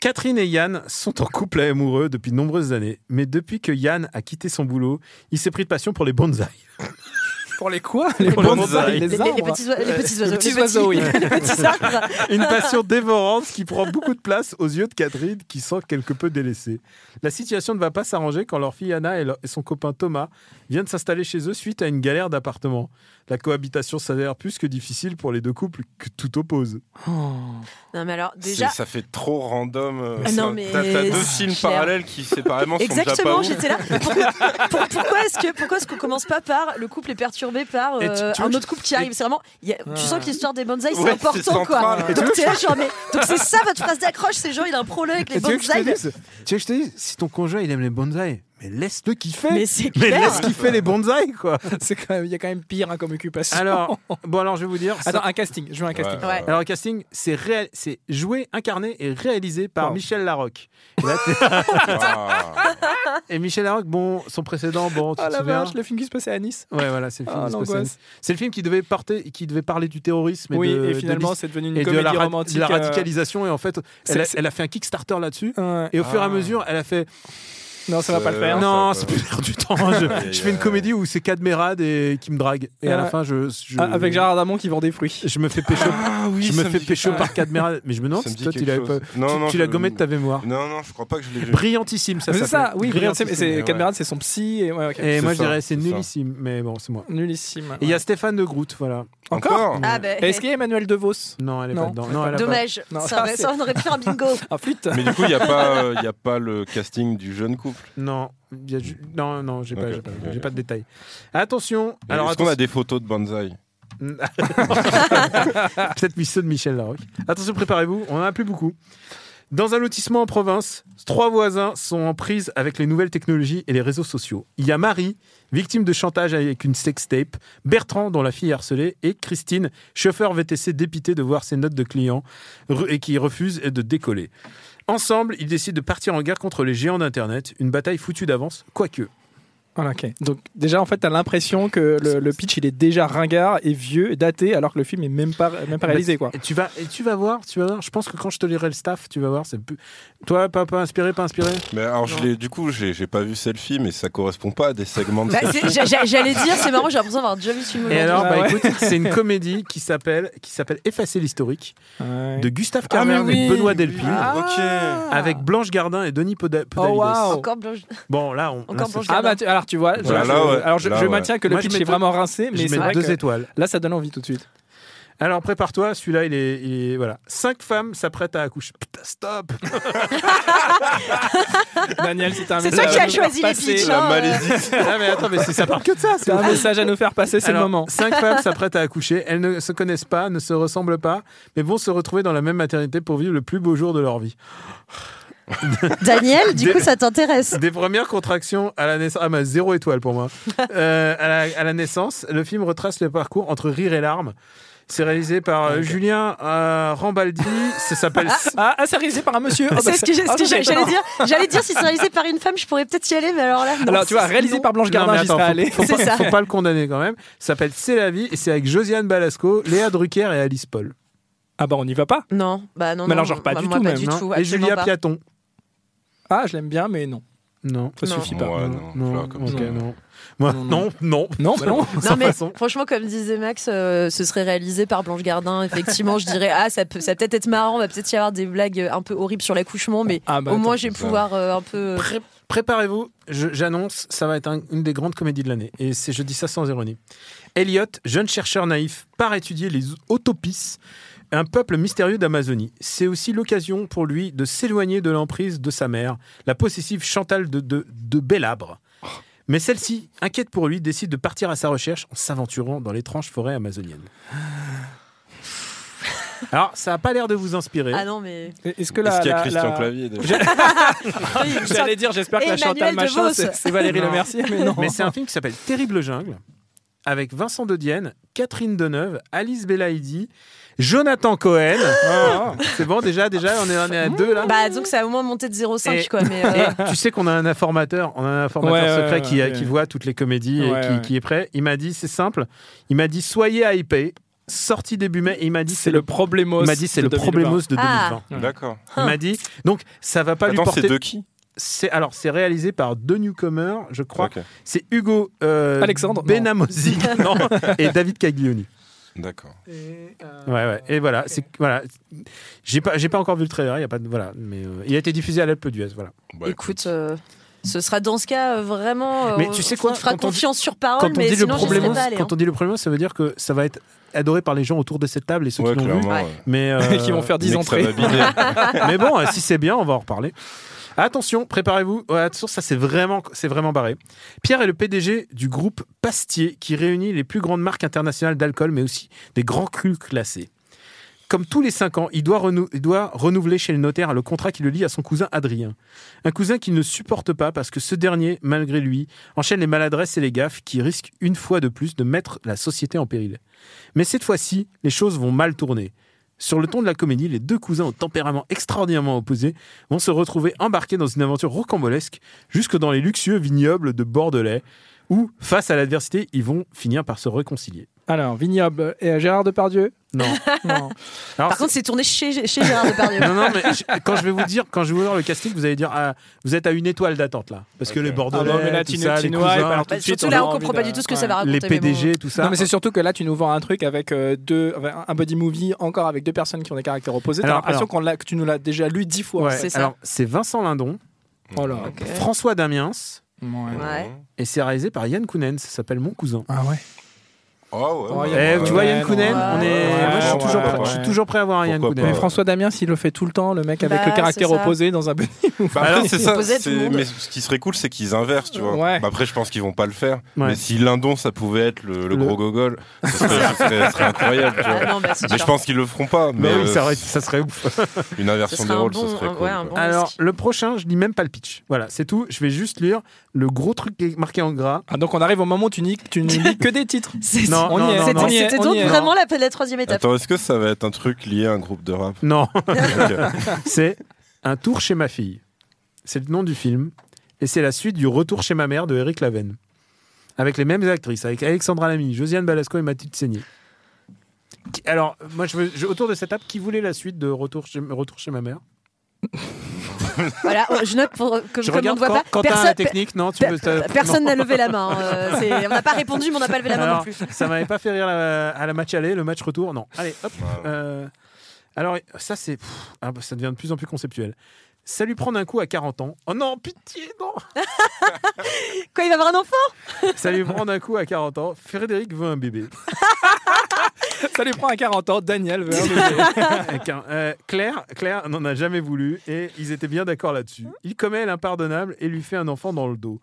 Catherine et Yann sont en couple amoureux depuis de nombreuses années, mais depuis que Yann a quitté son boulot, il s'est pris de passion pour les bonsaïs. Pour les quoi Les Pour bonsaïs. les petits, oiseaux- les petits oiseaux. Les petits oiseaux, oui. les petits arbres. Une passion dévorante qui prend beaucoup de place aux yeux de Catherine qui sent quelque peu délaissée. La situation ne va pas s'arranger quand leur fille Anna et, leur- et son copain Thomas viennent s'installer chez eux suite à une galère d'appartement. La cohabitation s'avère plus que difficile pour les deux couples que tout oppose. Non, mais alors, déjà. Ça fait trop random. euh, Ah non, mais T'as deux films clair. parallèles qui séparément sont Exactement, j'étais là. Pourquoi, pour- pourquoi est-ce que pourquoi est-ce qu'on commence pas par le couple est perturbé par tu- euh, tu un autre couple qui arrive C'est vraiment, il y a- tu sens que l'histoire des bonsaïs c'est Ouais, important quoi. Donc t'es là genre mais donc c'est ça votre phrase d'accroche, c'est genre il a un prologue avec les bonsaïs. Tu veux que je te dise Si ton conjoint il aime les bonsaïs, mais laisse-le kiffer Mais c'est Mais laisse kiffer les bonsaïs quoi C'est quand même- Il y a quand même pire hein, comme occupation. Alors, bon alors je vais vous dire... ça- Attends, un casting. Je veux un casting. Ouais. Alors, le casting, c'est réel- c'est joué, incarné et réalisé par Wow. Michel Larocque. Et, là, t'es- et Michel Larocque, bon, son précédent, bon, tu Ah te la souviens vache, le film qui se passait à Nice. Ouais, voilà, c'est le film. Qui se passait à l'angoisse. Nice. C'est le film qui devait porter, qui devait parler du terrorisme. Et Oui, de, et de finalement, c'est devenu une et de comédie la, ra- romantique. de la euh, radicalisation. Et en fait, elle a, c'est- elle a fait un Kickstarter là-dessus. ouais. Et au fur et à Ah. mesure, elle a fait Non, ça va pas le faire. Non, ça c'est plus perdre du temps. Je, je fais une comédie où c'est Cadmerade et qui me drague. Et à la fin, je, je- Ah, Avec Gérard Damon qui vend des fruits. je me fais pécho. Ah oui, je me me fais pécho par Cadmerade. Mais je me demande Ça me si dit toi, tu chose. pas. Non, tu non, tu l'as je- gommé de ta mémoire. Non, non, je crois pas que je l'ai vu. Brillantissime, ça Mais c'est ça, oui, Brillantissime. Cadmerade, c'est son psy. Et, ouais, ok. Et moi, je dirais c'est nullissime, mais bon, c'est moi. Nullissime. Et il y a Stéphane de Groot, voilà. Encore Ah ben. Et Est-ce qu'il y a Emmanuel DeVos Non, elle est Non. pas dedans. Non, elle a pas. Dommage, Non, ça, ça, aurait- c'est- ça, on aurait pu faire un bingo. Ah, flûte Mais du coup, il n'y a, pas, euh, il y a pas le casting du jeune couple. Non, y a non, non, j'ai pas, pas, pas de détails. Attention. Et Alors, Est-ce qu'on a des photos de bonsaï Peut-être ceux de Michel Larocque. Attention, préparez-vous, on en a plus beaucoup. Dans un lotissement en province, trois voisins sont en prise avec les nouvelles technologies et les réseaux sociaux. Il y a Marie, victime de chantage avec une sextape, Bertrand, dont la fille est harcelée, et Christine, chauffeur VTC dépité de voir ses notes de clients et qui refuse de décoller. Ensemble, ils décident de partir en guerre contre les géants d'Internet, une bataille foutue d'avance, quoique. Voilà, ok. Donc déjà, en fait, t'as l'impression que le, le pitch, il est déjà ringard et vieux, et daté, alors que le film est même pas, même pas réalisé, quoi. Et tu vas, et tu vas voir, tu vas voir. Je pense que quand je te lirai le staff, tu vas voir. C'est plus... Toi, pas, pas inspiré, pas inspiré? Mais alors, je l'ai- du coup, j'ai j'ai pas vu selfie, mais ça correspond pas à des segments de Bah, J'allais dire, c'est marrant, j'ai l'impression d'avoir déjà vu ce film Et alors, Ah bah, ouais. écoute, c'est une comédie qui s'appelle qui s'appelle Effacer l'historique Ouais. de Gustave Ah, mais Carverne oui. et Benoît Delpine. Ah. Ok. Avec Blanche Gardin et Denis Oh, Podalides. waouh. Encore blanche. Bon, là, on. Encore là, c'est- Blanche Ah bah tu- alors tu vois, je, Voilà, je- là, ouais. alors je, Là, je ouais. maintiens que le Moi, pitch est deux- vraiment rincé, mais c'est vrai deux que étoiles. là ça donne envie tout de suite. Alors prépare-toi, celui-là, il est, il est- Voilà. Cinq femmes s'apprêtent à accoucher. Putain, stop Daniel, c'est un C'est toi qui as choisi les pitchs, hein, euh. Ah, mais attends, mais c'est- ça part que de ça. C'est un message à nous faire passer, c'est le moment. Cinq femmes s'apprêtent à accoucher. Elles ne se connaissent pas, ne se ressemblent pas, mais vont se retrouver dans la même maternité pour vivre le plus beau jour de leur vie. Daniel, du Des- coup, ça t'intéresse Des premières contractions à la naissance. Ah, bah, zéro étoile pour moi. Euh, à, la, à la naissance, le film retrace le parcours entre rire et larmes. C'est réalisé par euh, Julien euh, Rambaldi. Ça s'appelle. Ah, ah, c'est réalisé par un monsieur. Oh, bah, C'est ce que, ce ah, j'allais dire. J'allais dire si c'est réalisé par une femme, je pourrais peut-être y aller, mais alors là. non, Alors, tu vois, réalisé non. par Blanche Gardin, j'y serais faut, allé. faut C'est pas, ça. faut pas le condamner quand même. Ça s'appelle C'est la vie et c'est avec Josiane Balasco, Léa Drucker et Alice Paul. Ah, bah, on n'y va pas. Non, bah non. Mais non, alors, genre, pas bah, du moi, tout, pas même, du Non tout. et Julia pas. Piaton. Ah, je l'aime bien, mais non. Non. Ça Non. suffit pas. Ouais, Non, non, comme ça. non. Moi, non, non. Non, non. Non mais façon. franchement comme disait Max, euh, ce serait réalisé par Blanche Gardin. Effectivement, je dirais ah ça peut ça peut peut-être être marrant, va peut-être y avoir des blagues un peu horribles sur l'accouchement, mais Ah, bah, au moins je vais pouvoir euh, un peu. Pré- Préparez-vous, j'annonce, ça va être un- une des grandes comédies de l'année. Et c'est, je dis ça sans ironie. Elliot, jeune chercheur naïf, part étudier les autopis, un peuple mystérieux d'Amazonie. C'est aussi l'occasion pour lui de s'éloigner de l'emprise de sa mère, la possessive Chantal de, de, de Bellabre. Mais celle-ci, inquiète pour lui, décide de partir à sa recherche en s'aventurant dans l'étrange forêt amazonienne. Alors, ça n'a pas l'air de vous inspirer. Ah non mais. Est-ce que Est-ce la. qu'il y a la- Christian la- Clavier déjà J'allais dire, j'espère que la Chantal machin, c'est c'est Valérie Non. Le Mercier, mais non. Mais c'est un film qui s'appelle Terrible Jungle, avec Vincent de Dienne, Catherine Deneuve, Alice Belaïdi, Jonathan Cohen. Ah. C'est bon, déjà, déjà, on est, on est à deux là. Bah donc ça a au moins monté de 0,5 Et- quoi. Mais euh, Et tu sais qu'on a un informateur, on a un informateur Ouais, secret ouais, qui, ouais. qui voit toutes les comédies et qui, ouais. qui est prêt. Il m'a dit, c'est simple. Il m'a dit, soyez hypés. Sorti début mai, et il m'a dit C'est le problémos. Il m'a dit c'est le 2020. problémos de 2020. Ah. D'accord. Il m'a dit donc ça va pas lui Attends, porter. c'est de qui? C'est alors c'est réalisé par deux newcomers, je crois. C'est Hugo euh, Alexandre, non. Non, et David Caglioni. D'accord. Ouais ouais. Et voilà, c'est voilà. J'ai pas j'ai pas encore vu le trailer, il y a pas de voilà, mais euh, il a été diffusé à l'Alpe d'Huez, voilà. Bah, écoute, euh, ce sera dans ce cas euh, vraiment. euh, Mais tu sais on quoi, te fera quand on dit- confiance sur parole, Quand on mais dit le sinon problème, pas allé. hein. quand on dit le problème, ça veut dire que ça va être adoré par les gens autour de cette table et ceux Ouais, qui l'ont vu. Mais euh, Qui vont faire 10 Mais que ça entrées. mais bon, euh, si c'est bien, on va en reparler. Attention, préparez-vous. Attention, ça c'est vraiment, barré. Pierre est le PDG du groupe Pastier qui réunit les plus grandes marques internationales d'alcool, mais aussi des grands crus classés. Comme tous les cinq ans, il doit, il doit renouveler chez le notaire le contrat qui le lie à son cousin Adrien. Un cousin qu'il ne supporte pas parce que ce dernier, malgré lui, enchaîne les maladresses et les gaffes qui risquent une fois de plus de mettre la société en péril. Mais cette fois-ci, les choses vont mal tourner. Sur le ton de la comédie, les deux cousins au tempérament extraordinairement opposé vont se retrouver embarqués dans une aventure rocambolesque jusque dans les luxueux vignobles de Bordelais où, face à l'adversité, ils vont finir par se réconcilier. Alors, Vignoble et euh, Gérard Depardieu? Non. Non. Alors, Par contre, c'est tourné chez, chez Gérard Depardieu. non, non, mais je- quand je vais vous dire, quand je vais vous dire le casting, vous allez dire, ah, vous êtes à une étoile d'attente là, parce que les Bordelais, Ah non, mais là, tout tu ça, nous- les cousins, tout Bah, suite, surtout on là, on comprend pas du tout ce que ça ouais. va raconter. les. PDG, tout ça. Non, mais c'est surtout que là, tu nous vends un truc avec euh, deux, avec un buddy movie encore avec deux personnes qui ont des caractères opposés. T'as Alors, l'impression qu'on que tu nous l'as déjà lu dix fois. Ouais, C'est ça. Alors, c'est Vincent Lindon, Oh là. François Damiens, Ouais. Ouais. et c'est réalisé par Yann Kounen. Ça s'appelle Mon cousin. Ah ouais. Oh, ouais, Oh, ouais. Eh, Yann tu vois Yann Kounen, Kounen, on est, ouais, moi je suis ouais, toujours, ouais, prêt, je suis ouais. toujours prêt à voir un Yann Kounen. Mais. François Damien, s'il le fait tout le temps, le mec avec Bah, le caractère c'est ça. opposé dans un. Bah alors c'est ça, mais ce qui serait cool c'est qu'ils inversent, tu vois. Ouais. Bah après je pense qu'ils vont pas le faire, Ouais. mais si Lindon ça pouvait être le, le Le- gros gogol, ça serait, incroyable, tu vois. Ah non, bah, c'est Mais je pense qu'ils le feront pas, mais Bah oui, euh, ça, aurait- ça serait ouf. une inversion des rôles, ça serait cool. Alors, le prochain, je lis même pas le pitch. Voilà, c'est tout. Je vais juste lire le gros truc qui est marqué en gras. Ah, donc on arrive au moment où tu, lis que des titres. C'est- Non, on non, y est, non, C'était on y est, c'était on donc y est. vraiment la, la troisième étape. Attends, est-ce que ça va être un truc lié à un groupe de rap? Non, c'est Un tour chez ma fille. C'est le nom du film. Et c'est la suite du Retour chez ma mère de Eric Laven. Avec les mêmes actrices, avec Alexandra Lamy, Josiane Balasco et Mathilde Seigné. Alors, moi, je veux, je- autour de cette table, qui voulait la suite de Retour chez, Retour chez ma mère? Voilà, je note pour, que, Je comme on regarde ne voit quand, pas. quand t'as Personne- la technique, non tu per- veux- Personne n'a levé la main. euh, on n'a pas répondu, mais on n'a pas levé la main Alors, non plus. Ça m'avait pas fait rire la- à la match aller, le match retour, non. Allez, hop. Euh, alors, ça, c'est. ah, bah, ça devient de plus en plus conceptuel. Ça lui prend un coup à 40 ans. Oh non, pitié, non Quoi, il va avoir un enfant? Ça lui prend un coup à 40 ans. Frédéric veut un bébé. Ça lui prend à 40 ans. Daniel veut un bébé. Euh, Claire, Claire n'en a jamais voulu et ils étaient bien d'accord là-dessus. Il commet l'impardonnable et lui fait un enfant dans le dos.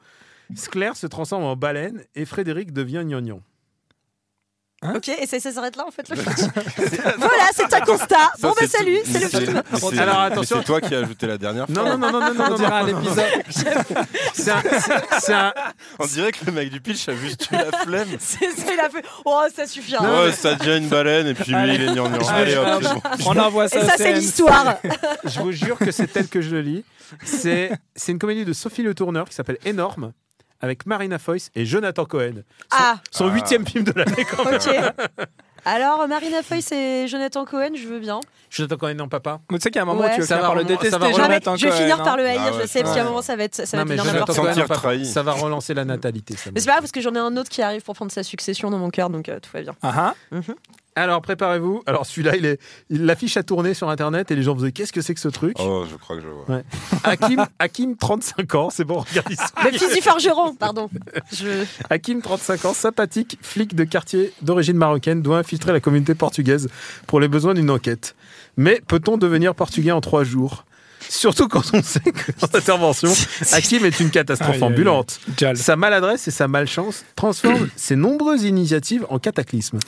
Claire se transforme en baleine et Frédéric devient gnangnan. Ok, et ça, ça s'arrête là en fait le pitch. voilà, c'est un constat. Ça, bon bah salut, c'est le film. Alors, attention. C'est toi qui as ajouté la dernière Non, fois. non, non, non, non, non, On non, dirait un non, non. épisode. C'est un, c'est- c'est un- On dirait que le mec du pitch a juste eu la flemme. C'est ça, il a fait. Oh, ça suffira. Ouais, ça devient une baleine et puis lui il est gnangnan. Allez hop, c'est bon. On envoie ça. Et ça, c'est l'histoire. Je vous jure que c'est tel que je le lis. C'est c'est une comédie de Sophie Le Tourneur qui s'appelle Énorme avec Marina Foïs et Jonathan Cohen. Ah, Son Ah. huitième film de l'année quand même. Alors, Marina Foïs et Jonathan Cohen, je veux bien. Jonathan Cohen en papa. Mais tu sais qu'à un moment, Ouais. tu vas Ça finir va par le détester, va Non, Jonathan je vais finir hein. par le haïr, Ah je sais, parce qu'à un moment, ça va être, ça va Non, être mais bien Jonathan Cohen trahi. ça va relancer la natalité. ça Mais c'est pas grave, parce que j'en ai un autre qui arrive pour prendre sa succession dans mon cœur, donc euh, tout va bien. Ah ah. Alors préparez-vous. Alors celui-là, il est, il l'affiche à tourner sur internet et les gens vous disent qu'est-ce que c'est que ce truc? Oh, je crois que je vois. Ouais. Hakim, Hakim, 35 ans, c'est bon, regarde ici. Le fils du forgeron, pardon. Je... Hakim, 35 ans, sympathique, flic de quartier d'origine marocaine, doit infiltrer la communauté portugaise pour les besoins d'une enquête. Mais peut-on devenir portugais en trois jours? Surtout quand on sait que dans cette intervention, Hakim est une catastrophe ambulante. Sa maladresse et sa malchance transforment ses nombreuses initiatives en cataclysme.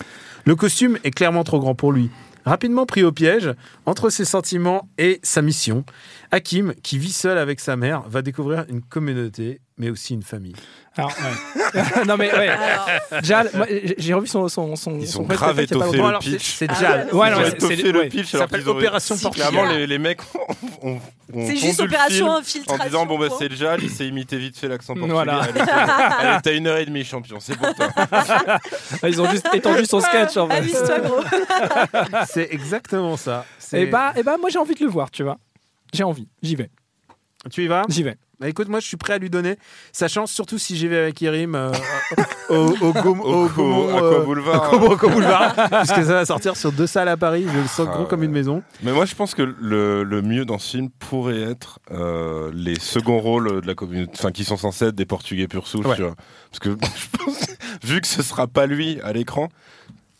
Le costume est clairement trop grand pour lui. Rapidement pris au piège, entre ses sentiments et sa mission, Hakim, qui vit seul avec sa mère, va découvrir une communauté, mais aussi une famille. Alors, ouais. non mais ouais. Jal, j'ai- revu son son son. Ils son ont grave étoffé le c'est- pitch. c'est Ah, Jal. ouais, non, mais étoffé c'est- le pitch. Ça s'appelle Opération Portugal. Clairement, les, les mecs ont, C'est juste opération infiltration, En disant, bon, bah, c'est Jal, il s'est imité vite fait l'accent portugais. Voilà. Allez, t'as- une heure et demie, champion, c'est pour toi. Ah, Ils ont juste étendu son sketch en fait. amuse-toi, gros. C'est exactement ça. C'est- Et bah, et bah, moi j'ai envie de le voir, tu vois. J'ai envie, j'y vais, Tu y vas? J'y vais. Bah écoute, moi je suis prêt à lui donner sa chance, surtout si j'y vais avec Irim euh, au, au, Gaum- au Au Gaumont, euh, Boulevard. Aqua- Aqua Boulevard, puisque ça va sortir sur deux salles à Paris. Je le sens Ah gros comme une maison. Mais moi, je pense que le, le mieux dans ce film pourrait être euh, les seconds rôles de la communauté, enfin, qui sont censés être des Portugais pur souche, Ouais. tu vois. Parce que je pense, vu que ce sera pas lui à l'écran,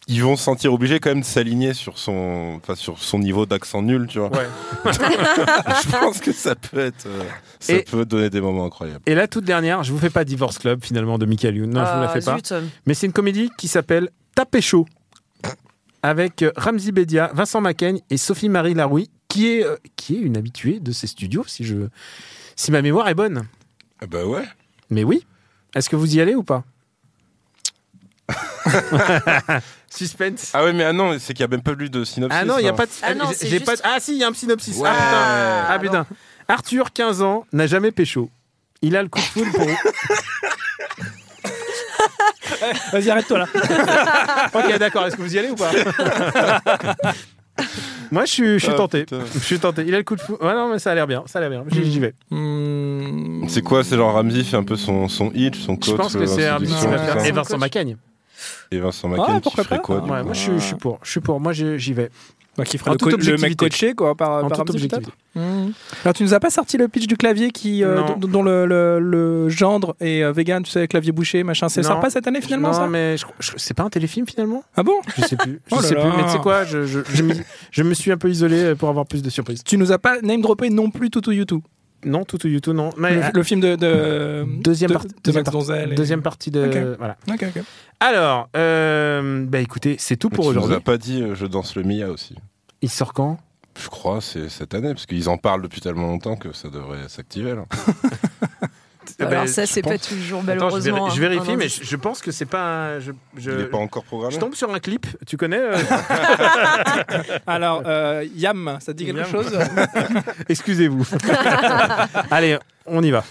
ils vont se sentir obligés quand même de s'aligner sur son, enfin, sur son niveau d'accent nul, tu vois. Ouais. je pense que ça peut être, euh, ça Et- peut donner des moments incroyables. Et la toute dernière, je vous fais pas Divorce Club finalement de Michael Youn. Non, je vous la Ah, fais pas. zut. Mais c'est une comédie qui s'appelle Tapé chaud avec euh, Ramzi Bedia, Vincent Macaigne et Sophie-Marie Laroui, qui est, euh, qui est une habituée de ces studios, si, je, si ma mémoire est bonne. Ah bah ouais. Mais oui. Est-ce que vous y allez ou pas? Suspense. Ah ouais, mais ah non, c'est qu'il y a même pas lu de synopsis. Ah non, il n'y a hein. pas de. Ah non, j'ai- c'est j'ai juste- pas de- Ah si, il y a un synopsis. Ouais. Ah putain. Ah, Ah, putain. Arthur, 15 ans, n'a jamais pécho. Il a le coup de foudre pour. Vas-y, arrête-toi là. ok, d'accord. Est-ce que vous y allez ou pas Moi, je suis, je suis Ah, tenté. putain. Je suis tenté. Il a le coup de foudre. Ouais, non, mais ça a l'air bien. Ça a l'air bien. J'y vais. Hmm, C'est quoi C'est genre Ramsey fait un peu son, son hitch, son coach. Je pense que c'est tout faire. ça. Et Vincent Macaigne. Et Vincent Ah, Macaigne qui pourquoi ferait quoi Ouais, moi, je suis, je suis pour. Je suis pour. Moi, j'y vais. bah, qui ferait le, le mec coaché quoi par, En par toute objectivité. Hmm. Alors tu nous as pas sorti le pitch du clavier qui euh, dont, dont le, le, le gendre est euh, vegan, tu sais, clavier bouché, machin. C'est pas cette année finalement non, ça mais c'est pas un téléfilm finalement? Ah bon? Je sais plus. Je Oh là sais plus. là. Mais tu sais quoi je, je, je, me, je me suis un peu isolé pour avoir plus de surprises. Tu nous as pas name droppé non plus Toutou YouTube. Non, tout ou YouTube, non. Mais, Le, le film de, de deuxième de- partie. de Deuxième, Max partie- Donzel et- deuxième partie de. Voilà. Alors, euh, bah écoutez, c'est tout Mais pour tu nous aujourd'hui. as pas dit euh, Je danse le Mia aussi. Il sort quand? Je crois c'est cette année, parce qu'ils en parlent depuis tellement longtemps que ça devrait s'activer. Eh Alors ben, ça, je c'est pas toujours Attends, je, malheureusement. vér- je un- vérifie, mais je, je pense que c'est pas. un- Je, je, Il n'est pas encore programmé. je tombe sur un clip. Tu connais euh, Alors euh, Yam, ça te dit quelque Yam. chose Excusez-vous. Allez, on y va.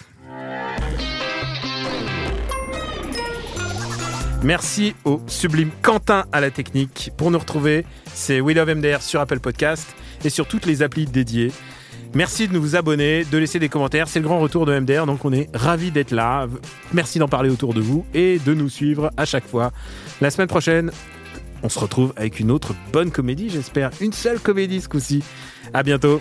Merci au sublime Quentin à la technique. Pour nous retrouver, c'est We Love MDR sur Apple Podcast et sur toutes les applis dédiées. Merci de nous vous abonner, de laisser des commentaires. C'est le grand retour de MDR, donc on est ravis d'être là. Merci d'en parler autour de vous et de nous suivre à chaque fois. La semaine prochaine, on se retrouve avec une autre bonne comédie, j'espère. Une seule comédie ce coup-ci. À bientôt.